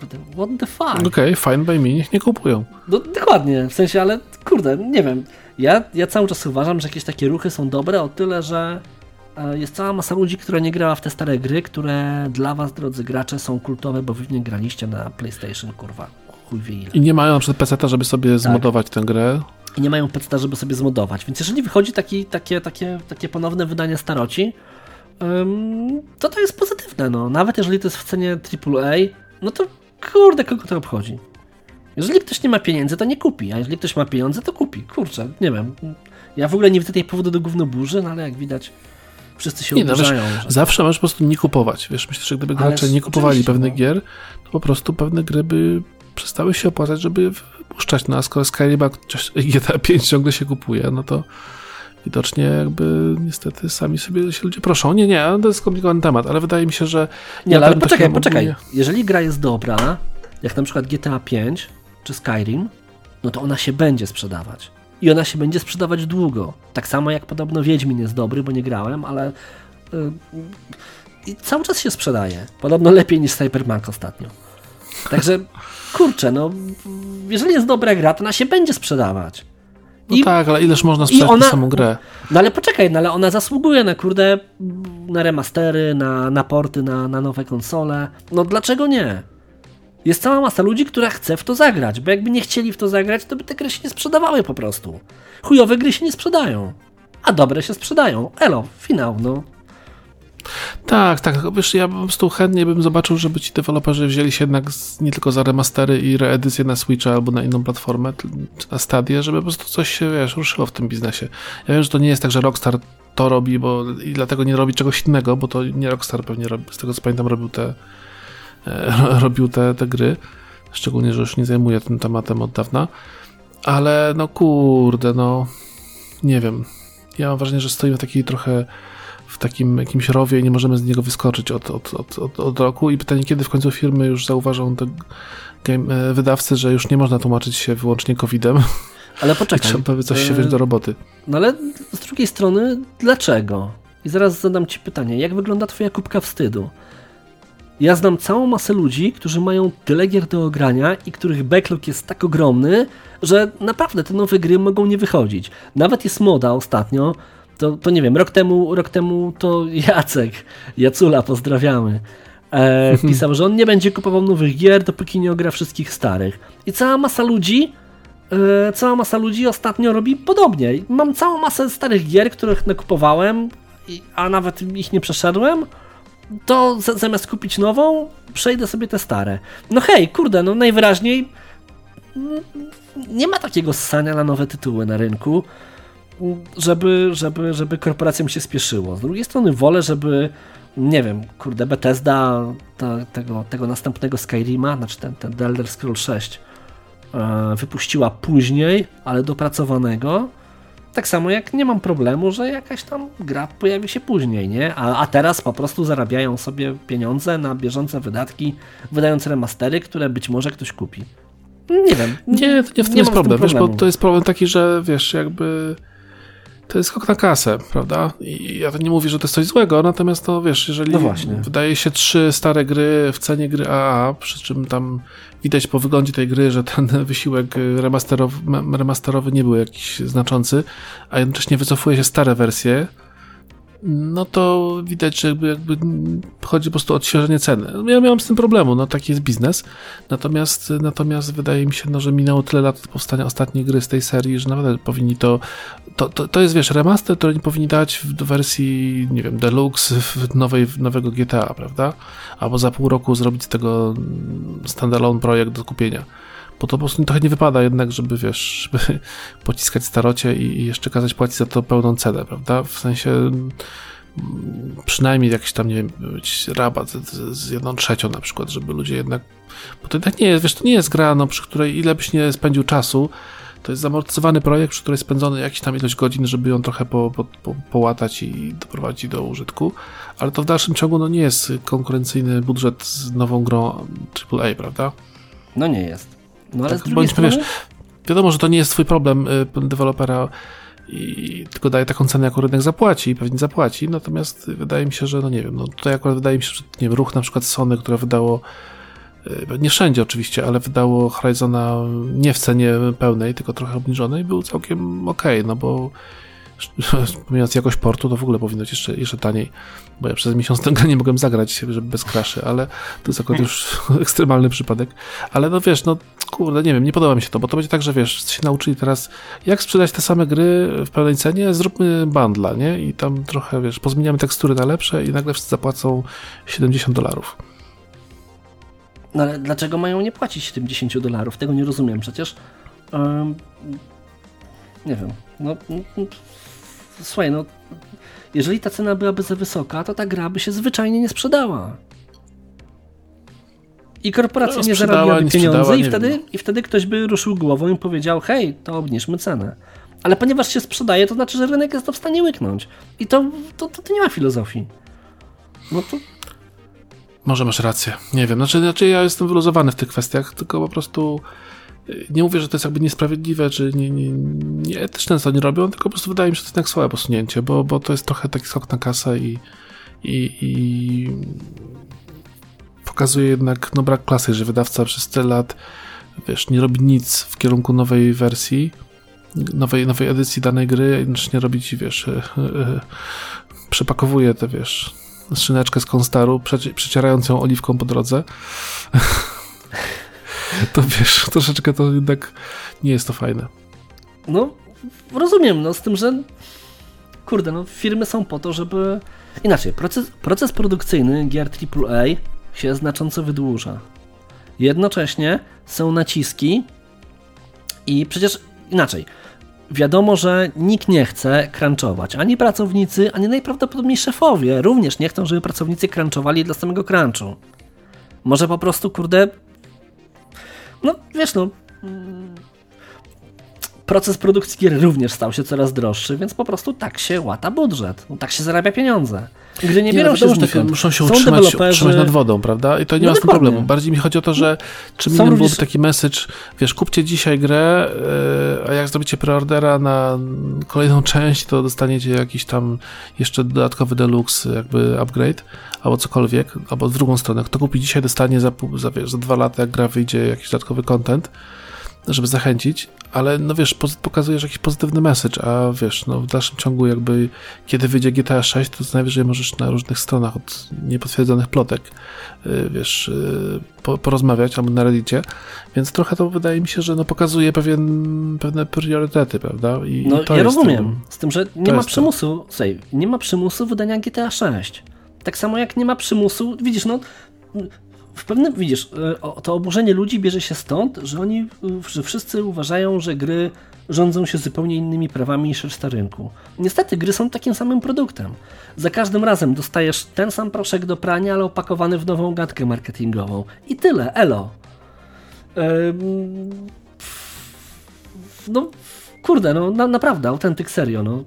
Kurde, what the fuck? Okej, fine by me, niech nie kupują. No dokładnie, w sensie, ale kurde, nie wiem. Ja, ja cały czas uważam, że jakieś takie ruchy są dobre o tyle, że e, jest cała masa ludzi, która nie grała w te stare gry, które dla was, drodzy gracze, są kultowe, bo wy w nie graliście na PlayStation, kurwa, chuj wie ile. I nie mają na przykład peceta, żeby sobie zmodować tę grę. I nie mają peceta, żeby sobie zmodować. Więc jeżeli wychodzi taki, takie, takie, takie ponowne wydanie staroci, to to jest pozytywne. No. Nawet jeżeli to jest w cenie AAA, no to kurde, kogo to obchodzi. Jeżeli ktoś nie ma pieniędzy, to nie kupi, a jeżeli ktoś ma pieniądze, to kupi. Kurczę, nie wiem. Ja w ogóle nie widzę tej powodu do gównoburzy, no ale jak widać, wszyscy się Nie, no, że... Zawsze możesz po prostu nie kupować. Wiesz, myślę, że gdyby gracze nie kupowali pewnych no. gier, to po prostu pewne gry by przestały się opłacać, żeby wypuszczać. No a skoro Skyrim GTA 5 ciągle się kupuje, no to widocznie jakby niestety sami sobie się ludzie proszą. Nie, nie, to jest skomplikowany temat, ale wydaje mi się, że... Nie, ale poczekaj, poczekaj. Jeżeli gra jest dobra, jak na przykład GTA 5 czy Skyrim, no to ona się będzie sprzedawać. I ona się będzie sprzedawać długo. Tak samo jak podobno Wiedźmin jest dobry, bo nie grałem, ale y, i cały czas się sprzedaje. Podobno lepiej niż Cyberpunk ostatnio. Także kurczę, no jeżeli jest dobra gra, to ona się będzie sprzedawać. No I- tak, ale ileż można sprzedać ona- samą grę? No ale poczekaj, no ale ona zasługuje na kurde, na remastery, na, na porty, na, na nowe konsole. No dlaczego nie? Jest cała masa ludzi, która chce w to zagrać, bo jakby nie chcieli w to zagrać, to by te gry się nie sprzedawały po prostu. Chujowe gry się nie sprzedają, a dobre się sprzedają. Elo, finał, no. Tak, tak, wiesz, ja po prostu chętnie bym zobaczył, żeby ci deweloperzy wzięli się jednak z, nie tylko za remastery i reedycje na Switcha albo na inną platformę, na Stadię, żeby po prostu coś się, wiesz, ruszyło w tym biznesie. Ja wiem, że to nie jest tak, że Rockstar to robi, bo i dlatego nie robi czegoś innego, bo to nie Rockstar pewnie robi, z tego co pamiętam robił te e, (laughs) robił te, te gry, szczególnie, że już nie zajmuje tym tematem od dawna, ale no kurde, no nie wiem. Ja mam wrażenie, że stoimy w takiej trochę w takim jakimś rowie i nie możemy z niego wyskoczyć od, od, od, od, od roku. I pytanie, kiedy w końcu firmy już zauważą te game, e, wydawcy, że już nie można tłumaczyć się wyłącznie COVID-em Ale poczekaj. (laughs) trzeba by coś się e, wziąć do roboty. No ale z drugiej strony, dlaczego? I zaraz zadam Ci pytanie, jak wygląda Twoja kubka wstydu? Ja znam całą masę ludzi, którzy mają tyle gier do ogrania i których backlog jest tak ogromny, że naprawdę te nowe gry mogą nie wychodzić. Nawet jest moda ostatnio, to, to nie wiem, rok temu, rok temu to Jacek, Jacula, pozdrawiamy, e, (laughs) pisał, że on nie będzie kupował nowych gier, dopóki nie ogra wszystkich starych. I cała masa ludzi E, cała masa ludzi ostatnio robi podobnie. Mam całą masę starych gier, których nakupowałem, a nawet ich nie przeszedłem. To zamiast kupić nową, przejdę sobie te stare. No hej, kurde, no najwyraźniej mm, nie ma takiego ssania na nowe tytuły na rynku, żeby, żeby, żeby korporacjom się spieszyło. Z drugiej strony wolę, żeby nie wiem, kurde, Bethesda ta, tego, tego następnego Skyrima, znaczy ten, ten The Elder Scroll 6 e, wypuściła później, ale dopracowanego. Tak samo jak nie mam problemu, że jakaś tam gra pojawi się później, nie? A, a teraz po prostu zarabiają sobie pieniądze na bieżące wydatki, wydając remastery, które być może ktoś kupi. Nie wiem. Nie, to nie w tym nie jest problem, wiesz, bo to jest problem taki, że wiesz, jakby to jest skok na kasę, prawda? I ja nie mówię, że to jest coś złego, natomiast to wiesz, jeżeli no wydaje się trzy stare gry w cenie gry AA, przy czym tam widać po wyglądzie tej gry, że ten (laughs) wysiłek remasterowy, remasterowy nie był jakiś znaczący, a jednocześnie wycofuje się stare wersje, no to widać, że jakby, jakby chodzi po prostu o odświeżenie ceny. Ja miałem z tym problemu, no taki jest biznes. Natomiast, natomiast wydaje mi się, no, że minęło tyle lat od powstania ostatniej gry z tej serii, że naprawdę powinni to, to, to, to jest wiesz, remaster, który nie powinni dać w wersji, nie wiem, deluxe w nowej, nowego GTA, prawda? Albo za pół roku zrobić z tego standalone projekt do kupienia bo to po prostu trochę nie wypada jednak, żeby wiesz, żeby (laughs) pociskać starocie i, jeszcze kazać płacić za to pełną cenę, prawda? W sensie mm, przynajmniej jakiś tam, nie wiem, rabat z, z jedną trzecią na przykład, żeby ludzie jednak, bo to tak nie jest, wiesz, to nie jest gra, no, przy której ile byś nie spędził czasu, to jest zamortyzowany projekt, przy której spędzony jakiś tam ilość godzin, żeby ją trochę po, po, po, połatać i doprowadzić do użytku, ale to w dalszym ciągu no, nie jest konkurencyjny budżet z nową grą AAA, prawda? No nie jest. No ale tak, z drugiej strony... Wiesz, wiadomo, że to nie jest twój problem y, dewelopera i tylko daje taką cenę, jaką rynek zapłaci i pewnie zapłaci, natomiast wydaje mi się, że no nie wiem, no tutaj akurat wydaje mi się, że nie wiem, ruch na przykład Sony, które wydało y, nie wszędzie oczywiście, ale wydało Horizona nie w cenie pełnej, tylko trochę obniżonej, był całkiem ok, no bo (laughs) pomijając jakość portu, to w ogóle powinno być jeszcze, jeszcze taniej, bo ja przez miesiąc (laughs) tego nie mogłem zagrać, żeby bez kraszy, ale to jest akurat już (laughs) ekstremalny przypadek. Ale no wiesz, no kurde, nie wiem, nie podoba mi się to, bo to będzie tak, że wiesz, się nauczyli teraz, jak sprzedać te same gry w pełnej cenie, zróbmy bundla, nie? I tam trochę, wiesz, pozmieniamy tekstury na lepsze i nagle wszyscy zapłacą 70 dolarów. No ale dlaczego mają nie płacić 70 dolarów? Tego nie rozumiem. Przecież um, nie wiem. No, słuchaj, no, jeżeli ta cena byłaby za wysoka, to ta gra by się zwyczajnie nie sprzedała. I korporacja no, nie zarabiałaby pieniądze i wtedy, i wtedy ktoś by ruszył głową i powiedział, hej, to obniżmy cenę. Ale ponieważ się sprzedaje, to znaczy, że rynek jest to w stanie łyknąć. I to, to, to, to nie ma filozofii. No to... Może masz rację. Nie wiem. Znaczy, znaczy ja jestem wyluzowany w tych kwestiach, tylko po prostu nie mówię, że to jest jakby niesprawiedliwe, czy nie, nie, nieetyczne, co oni robią, tylko po prostu wydaje mi się, że to jest jednak słabe posunięcie, bo, bo to jest trochę taki skok na kasę i, i, i pokazuje jednak no, brak klasy, że wydawca przez tyle lat wiesz, nie robi nic w kierunku nowej wersji, nowej, nowej edycji danej gry, nie robić, wiesz, e, e, przepakowuje te, wiesz, szyneczkę z Konstaru, przecierając ją oliwką po drodze. (laughs) (laughs) to wiesz, troszeczkę to jednak nie jest to fajne. No, rozumiem, no z tym, że kurde, no firmy są po to, żeby... Inaczej, proces, proces produkcyjny gier AAA się znacząco wydłuża. Jednocześnie są naciski i przecież inaczej, wiadomo, że nikt nie chce crunchować. Ani pracownicy, ani najprawdopodobniej szefowie również nie chcą, żeby pracownicy crunchowali dla samego crunchu. Może po prostu, kurde, no, wiesz, no. Proces produkcji gier również stał się coraz droższy, więc po prostu tak się łata budżet. No, tak się zarabia pieniądze. Gry nie, nie biorą no, się znikąd. Muszą się utrzymać, utrzymać nad wodą, prawda? I to nie no ma z tym problemu. Bardziej mi chodzi o to, że czym innym byłby taki message, wiesz, kupcie dzisiaj grę, yy, a jak zrobicie preordera na kolejną część, to dostaniecie jakiś tam jeszcze dodatkowy deluxe, jakby upgrade albo cokolwiek, albo w drugą stronę. Kto kupi dzisiaj, dostanie za, za, wiesz, za dwa lata, jak gra wyjdzie, jakiś dodatkowy content, żeby zachęcić, ale no wiesz, pokazujesz jakiś pozytywny message, a wiesz, no w dalszym ciągu jakby kiedy wyjdzie GTA 6, to najwyżej możesz na różnych stronach od niepotwierdzonych plotek, yy, wiesz, po, porozmawiać, albo na reddicie, więc trochę to wydaje mi się, że no pokazuje pewien, pewne priorytety, prawda? I no to ja rozumiem, ten, z tym, że nie ma przymusu, słuchaj, nie ma przymusu wydania GTA 6. Tak samo jak nie ma przymusu, widzisz, no w pewnym, widzisz, e, to oburzenie ludzi bierze się stąd, że oni, że wszyscy uważają, że gry rządzą się zupełnie innymi prawami niż reszta rynku. Niestety, gry są takim samym produktem. Za każdym razem dostajesz ten sam proszek do prania, ale opakowany w nową gadkę marketingową. I tyle, elo. no, kurde, no na, naprawdę, autentyk serio, no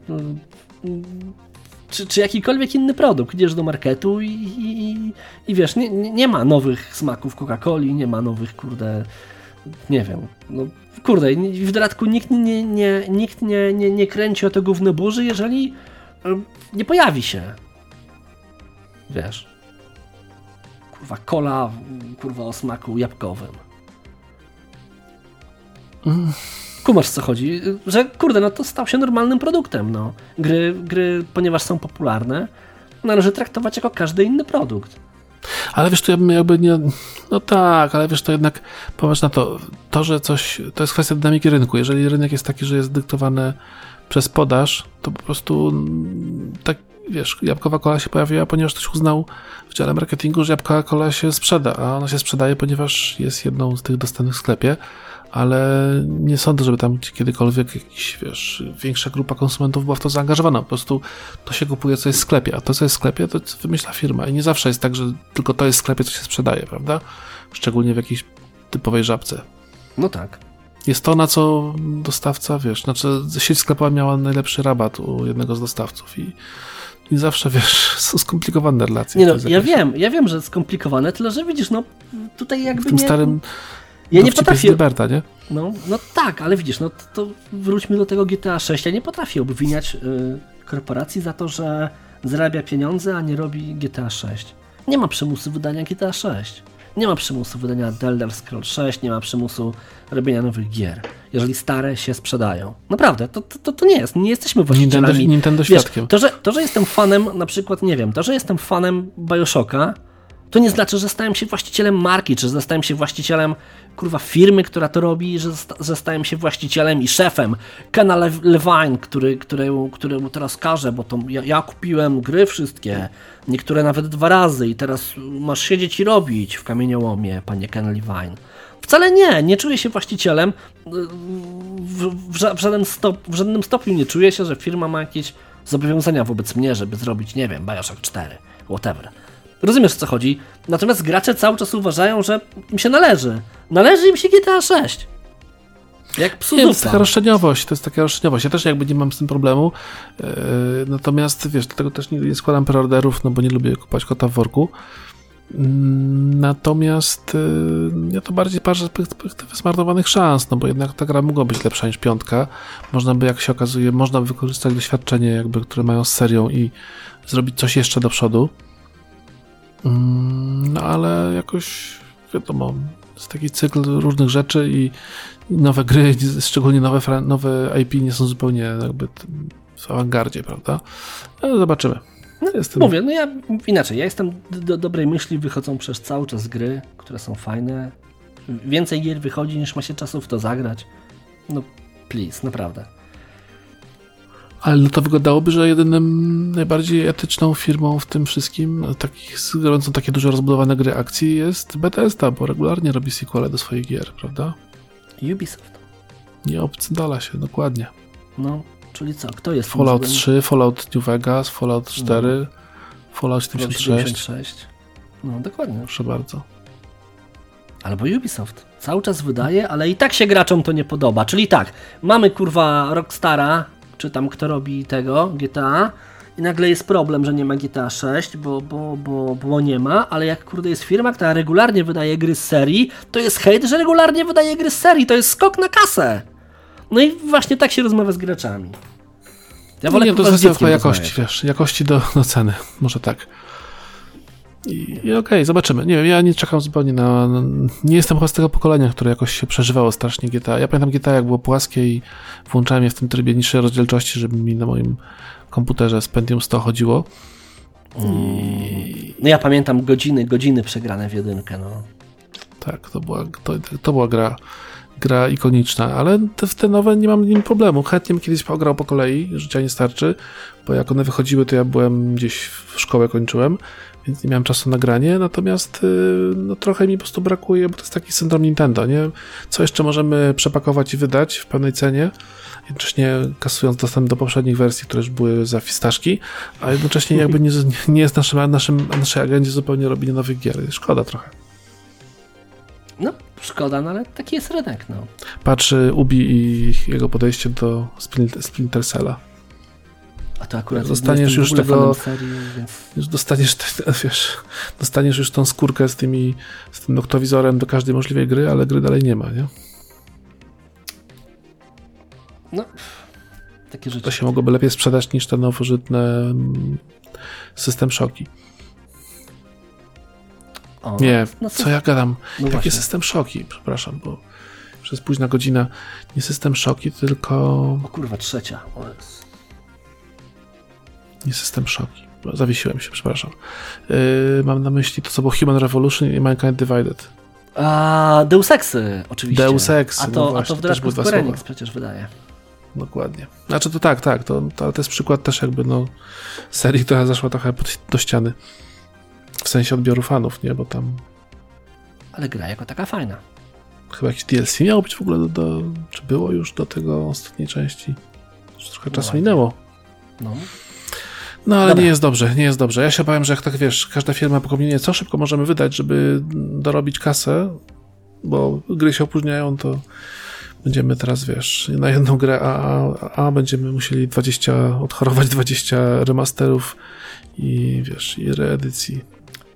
czy, czy jakikolwiek inny produkt. Idziesz do marketu i, i, i wiesz, nie, nie ma nowych smaków Coca-Coli, nie ma nowych, kurde, nie wiem, no kurde, w dodatku nikt nie, nie, nikt nie, nie, nie kręci o to gówno burzy, jeżeli nie pojawi się. Wiesz. Kurwa, kola, kurwa, o smaku jabłkowym. Kumasz co chodzi, że kurde, no to stał się normalnym produktem, no. Gry, gry ponieważ są popularne, należy traktować jako każdy inny produkt. Ale wiesz, to ja bym jakby nie. No tak, ale wiesz, to jednak popatrz na to, to, że coś. To jest kwestia dynamiki rynku. Jeżeli rynek jest taki, że jest dyktowany przez podaż, to po prostu mm, tak, wiesz, jabłkowa kola się pojawiła, ponieważ ktoś uznał w dziale marketingu, że jabłkowa kola się sprzeda, a ona się sprzedaje, ponieważ jest jedną z tych dostępnych w sklepie ale nie sądzę, żeby tam kiedykolwiek jakiś, wiesz, większa grupa konsumentów była w to zaangażowana. Po prostu to się kupuje, co jest w sklepie, a to, co jest w sklepie, to wymyśla firma. I nie zawsze jest tak, że tylko to jest w sklepie, co się sprzedaje, prawda? Szczególnie w jakiejś typowej żabce. No tak. Jest to, na co dostawca, wiesz, znaczy sieć sklepowa miała najlepszy rabat u jednego z dostawców i nie zawsze, wiesz, (laughs) są skomplikowane relacje. Nie no, ja wiem, ja wiem, że skomplikowane, tyle że widzisz, no tutaj jakby W tym nie... starym ja nie potrafię. Gilberta, nie? No, no tak, ale widzisz, no to, to wróćmy do tego GTA 6. Ja nie potrafię obwiniać y, korporacji za to, że zarabia pieniądze, a nie robi GTA 6. Nie ma przymusu wydania GTA 6. Nie ma przymusu wydania The Elder Scrolls 6, nie ma przymusu robienia nowych gier, jeżeli stare się sprzedają. Naprawdę, to, to, to nie jest, nie jesteśmy właścicielami. Nintendo, Nintendo Wiesz, świadkiem. to że, to, że jestem fanem, na przykład, nie wiem, to, że jestem fanem Bioshocka, to nie znaczy, że stałem się właścicielem marki, czy że stałem się właścicielem kurwa firmy, która to robi, że, że stałem się właścicielem i szefem Kena Le Levine, który, któremu teraz każę, bo to ja, ja, kupiłem gry wszystkie, niektóre nawet dwa razy i teraz masz siedzieć i robić w kamieniołomie, panie Ken Levine. Wcale nie, nie czuję się właścicielem, w, w, w, żaden stop, w żadnym stopniu nie czuję się, że firma ma jakieś zobowiązania wobec mnie, żeby zrobić, nie wiem, Bioshock 4, whatever. Rozumiesz o co chodzi? Natomiast gracze cały czas uważają, że im się należy. Należy im się GTA 6. Jak psu nie, To jest taka roszczeniowość, to jest taka roszczeniowość. Ja też jakby nie mam z tym problemu. Yy, natomiast wiesz, dlatego też nie, nie składam preorderów, no bo nie lubię kupować kota w worku. Yy, natomiast yy, ja to bardziej patrzę z perspektywy zmarnowanych szans, no bo jednak ta gra mogła być lepsza niż piątka. Można by, jak się okazuje, można by wykorzystać doświadczenie, jakby, które mają z serią i zrobić coś jeszcze do przodu. No ale jakoś wiadomo, jest taki cykl różnych rzeczy i nowe gry, (laughs) szczególnie nowe, nowe IP nie są zupełnie jakby w awangardzie, prawda? Ale zobaczymy. No, jestem... Mówię, no ja inaczej, ja jestem do dobrej myśli, wychodzą przez cały czas gry, które są fajne. Więcej gier wychodzi niż ma się czasu w to zagrać. No please, naprawdę. Ale no to wyglądałoby, że jedynym najbardziej etyczną firmą w tym wszystkim, takich, robiącą takie duże rozbudowane gry akcji jest Bethesda, bo regularnie robi sequele do swoich gier, prawda? Ubisoft. Nie obcydala się, dokładnie. No, czyli co? Kto jest Fallout 3, Fallout New Vegas, Fallout 4, no. Fallout 76. 76. No, dokładnie. Proszę bardzo. Albo Ubisoft. Cały czas wydaje, ale i tak się graczom to nie podoba. Czyli tak, mamy kurwa Rockstara, czy tam kto robi tego GTA i nagle jest problem, że nie ma GTA 6, bo, bo, bo, bo nie ma, ale jak kurde jest firma, która regularnie wydaje gry z serii, to jest hejt, że regularnie wydaje gry z serii, to jest skok na kasę. No i właśnie tak się rozmawia z graczami. Ja wolę nie, to jest kwestia jakości, wiesz, jakości do, do ceny, może tak. I, i okej, okay, zobaczymy. Nie wiem, ja nie czekam zupełnie na, na, Nie jestem chyba z tego pokolenia, które jakoś się przeżywało strasznie GTA. Ja pamiętam GTA, jak było płaskie i włączałem je w tym trybie niższej rozdzielczości, żeby mi na moim komputerze z Pentium 100 chodziło. I... No ja pamiętam godziny, godziny przegrane w jedynkę, no. Tak, to była, to, to była gra, gra ikoniczna, ale te, te nowe nie mam z nim problemu. Chętnie bym kiedyś pograł po kolei, życia nie starczy, bo jak one wychodziły, to ja byłem gdzieś w szkołę kończyłem, więc nie miałem czasu na granie, natomiast y, no, trochę mi po prostu brakuje, bo to jest taki syndrom Nintendo, nie? Co jeszcze możemy przepakować i wydać w pewnej cenie, jednocześnie kasując dostęp do poprzednich wersji, które już były za fistaszki, a jednocześnie jakby nie, nie jest naszym, naszym, naszej agendzie zupełnie robienie nowych gier. Szkoda trochę. No, szkoda, no ale taki jest rynek, no. Patrzy Ubi i jego podejście do Splinter Cella. A to akurat Dostaniesz już tego- Serii. Już dostaniesz, wiesz, dostaniesz już tą skórkę z tymi, z tym noktowizorem do każdej możliwej gry, ale gry dalej nie ma, nie? No, takie rzeczy. To się mogłoby lepiej sprzedać niż te nowożytne mm, system szoki. O, Nie, no, co ja gadam? no Jakie system szoki? Przepraszam, bo przez późna godzina nie system szoki, tylko O kurwa, trzecia. O. nie system szoki. Zawiesiłem się, przepraszam. Yy, mam na myśli to, co było Human Revolution i Mankind Divided. A Deus Exy, oczywiście. Deus Exy, A no to, a właśnie, to w też dodatku Square Enix przecież wydaje. Dokładnie. Znaczy to tak, tak, to, to, ale to jest przykład też jakby no serii, która zaszła trochę pod, do ściany. W sensie odbioru fanów, nie? Bo tam Ale gra jako taka fajna. chyba jakiś DLC miało być w ogóle do, do czy było już do tego ostatniej części? Już trochę czasu Ładnie. minęło. No. No ale Dobra. nie jest dobrze, nie jest dobrze. Ja się obawiam, że jak tak wiesz, każda firma pokombinuje, co szybko możemy wydać, żeby dorobić kasę, bo gry się opóźniają, to będziemy teraz, wiesz, na jedną grę A, A, A będziemy musieli 20, odchorować 20 remasterów i wiesz, i reedycji.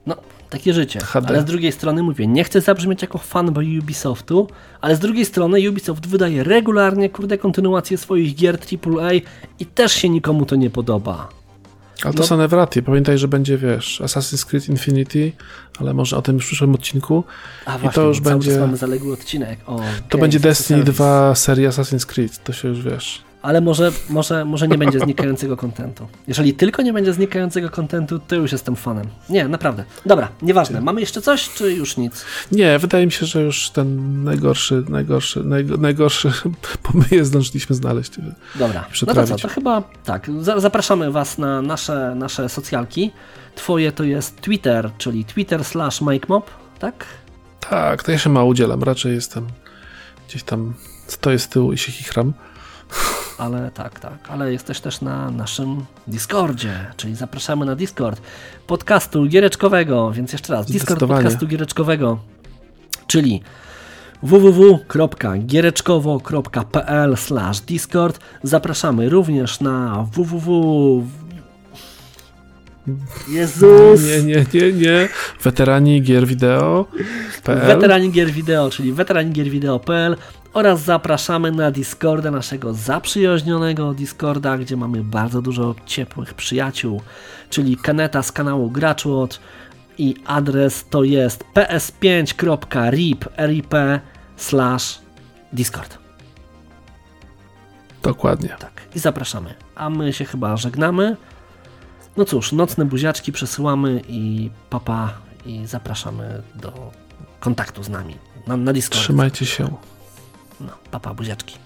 No, takie życie. HD. Ale z drugiej strony mówię, nie chcę zabrzmieć jako fanboy Ubisoftu, ale z drugiej strony Ubisoft wydaje regularnie, kurde, kontynuację swoich gier AAA i też się nikomu to nie podoba. Ale to No. są Nevraty. Pamiętaj, że będzie, wiesz, Assassin's Creed Infinity, ale może o tym już w przyszłym odcinku. A I właśnie, to już będzie- mamy zaległy odcinek. O, To będzie Destiny Service. 2 serii Assassin's Creed, to się już wiesz. Ale może, może, może nie będzie znikającego kontentu. Jeżeli tylko nie będzie znikającego kontentu, to już jestem fanem. Nie, naprawdę. Dobra, nieważne. Mamy jeszcze coś, czy już nic? Nie, wydaje mi się, że już ten najgorszy, najgorszy, najgo- najgorszy (laughs) pomyje zdążyliśmy znaleźć. Dobra, no to co, to chyba tak. Za- Zapraszamy Was na nasze, nasze socjalki. Twoje to jest Twitter, czyli Twitter slash MakeMob, tak? Tak, to ja się mało udzielam, raczej jestem gdzieś tam, stoję z tyłu i się chichram. Ale tak, tak. Ale jesteś też na naszym Discordzie, czyli zapraszamy na Discord podcastu giereczkowego, więc jeszcze raz, Discord podcastu giereczkowego, czyli www.giereczkowo.pl discord. Zapraszamy również na www... Jezus! Nie, nie, nie, nie. Weterani gier wideo. Weterani Gier Wideo, czyli weteranigierwideo.pl oraz zapraszamy na Discorda, naszego zaprzyjaźnionego Discorda, gdzie mamy bardzo dużo ciepłych przyjaciół, czyli Kaneta z kanału Graczłot i adres to jest ps5.rip slash discord. Dokładnie. Tak, i zapraszamy. A my się chyba żegnamy. No cóż, nocne buziaczki przesyłamy i papa i zapraszamy do kontaktu z nami na, na Discord. Trzymajcie się. No, papa buziaczki.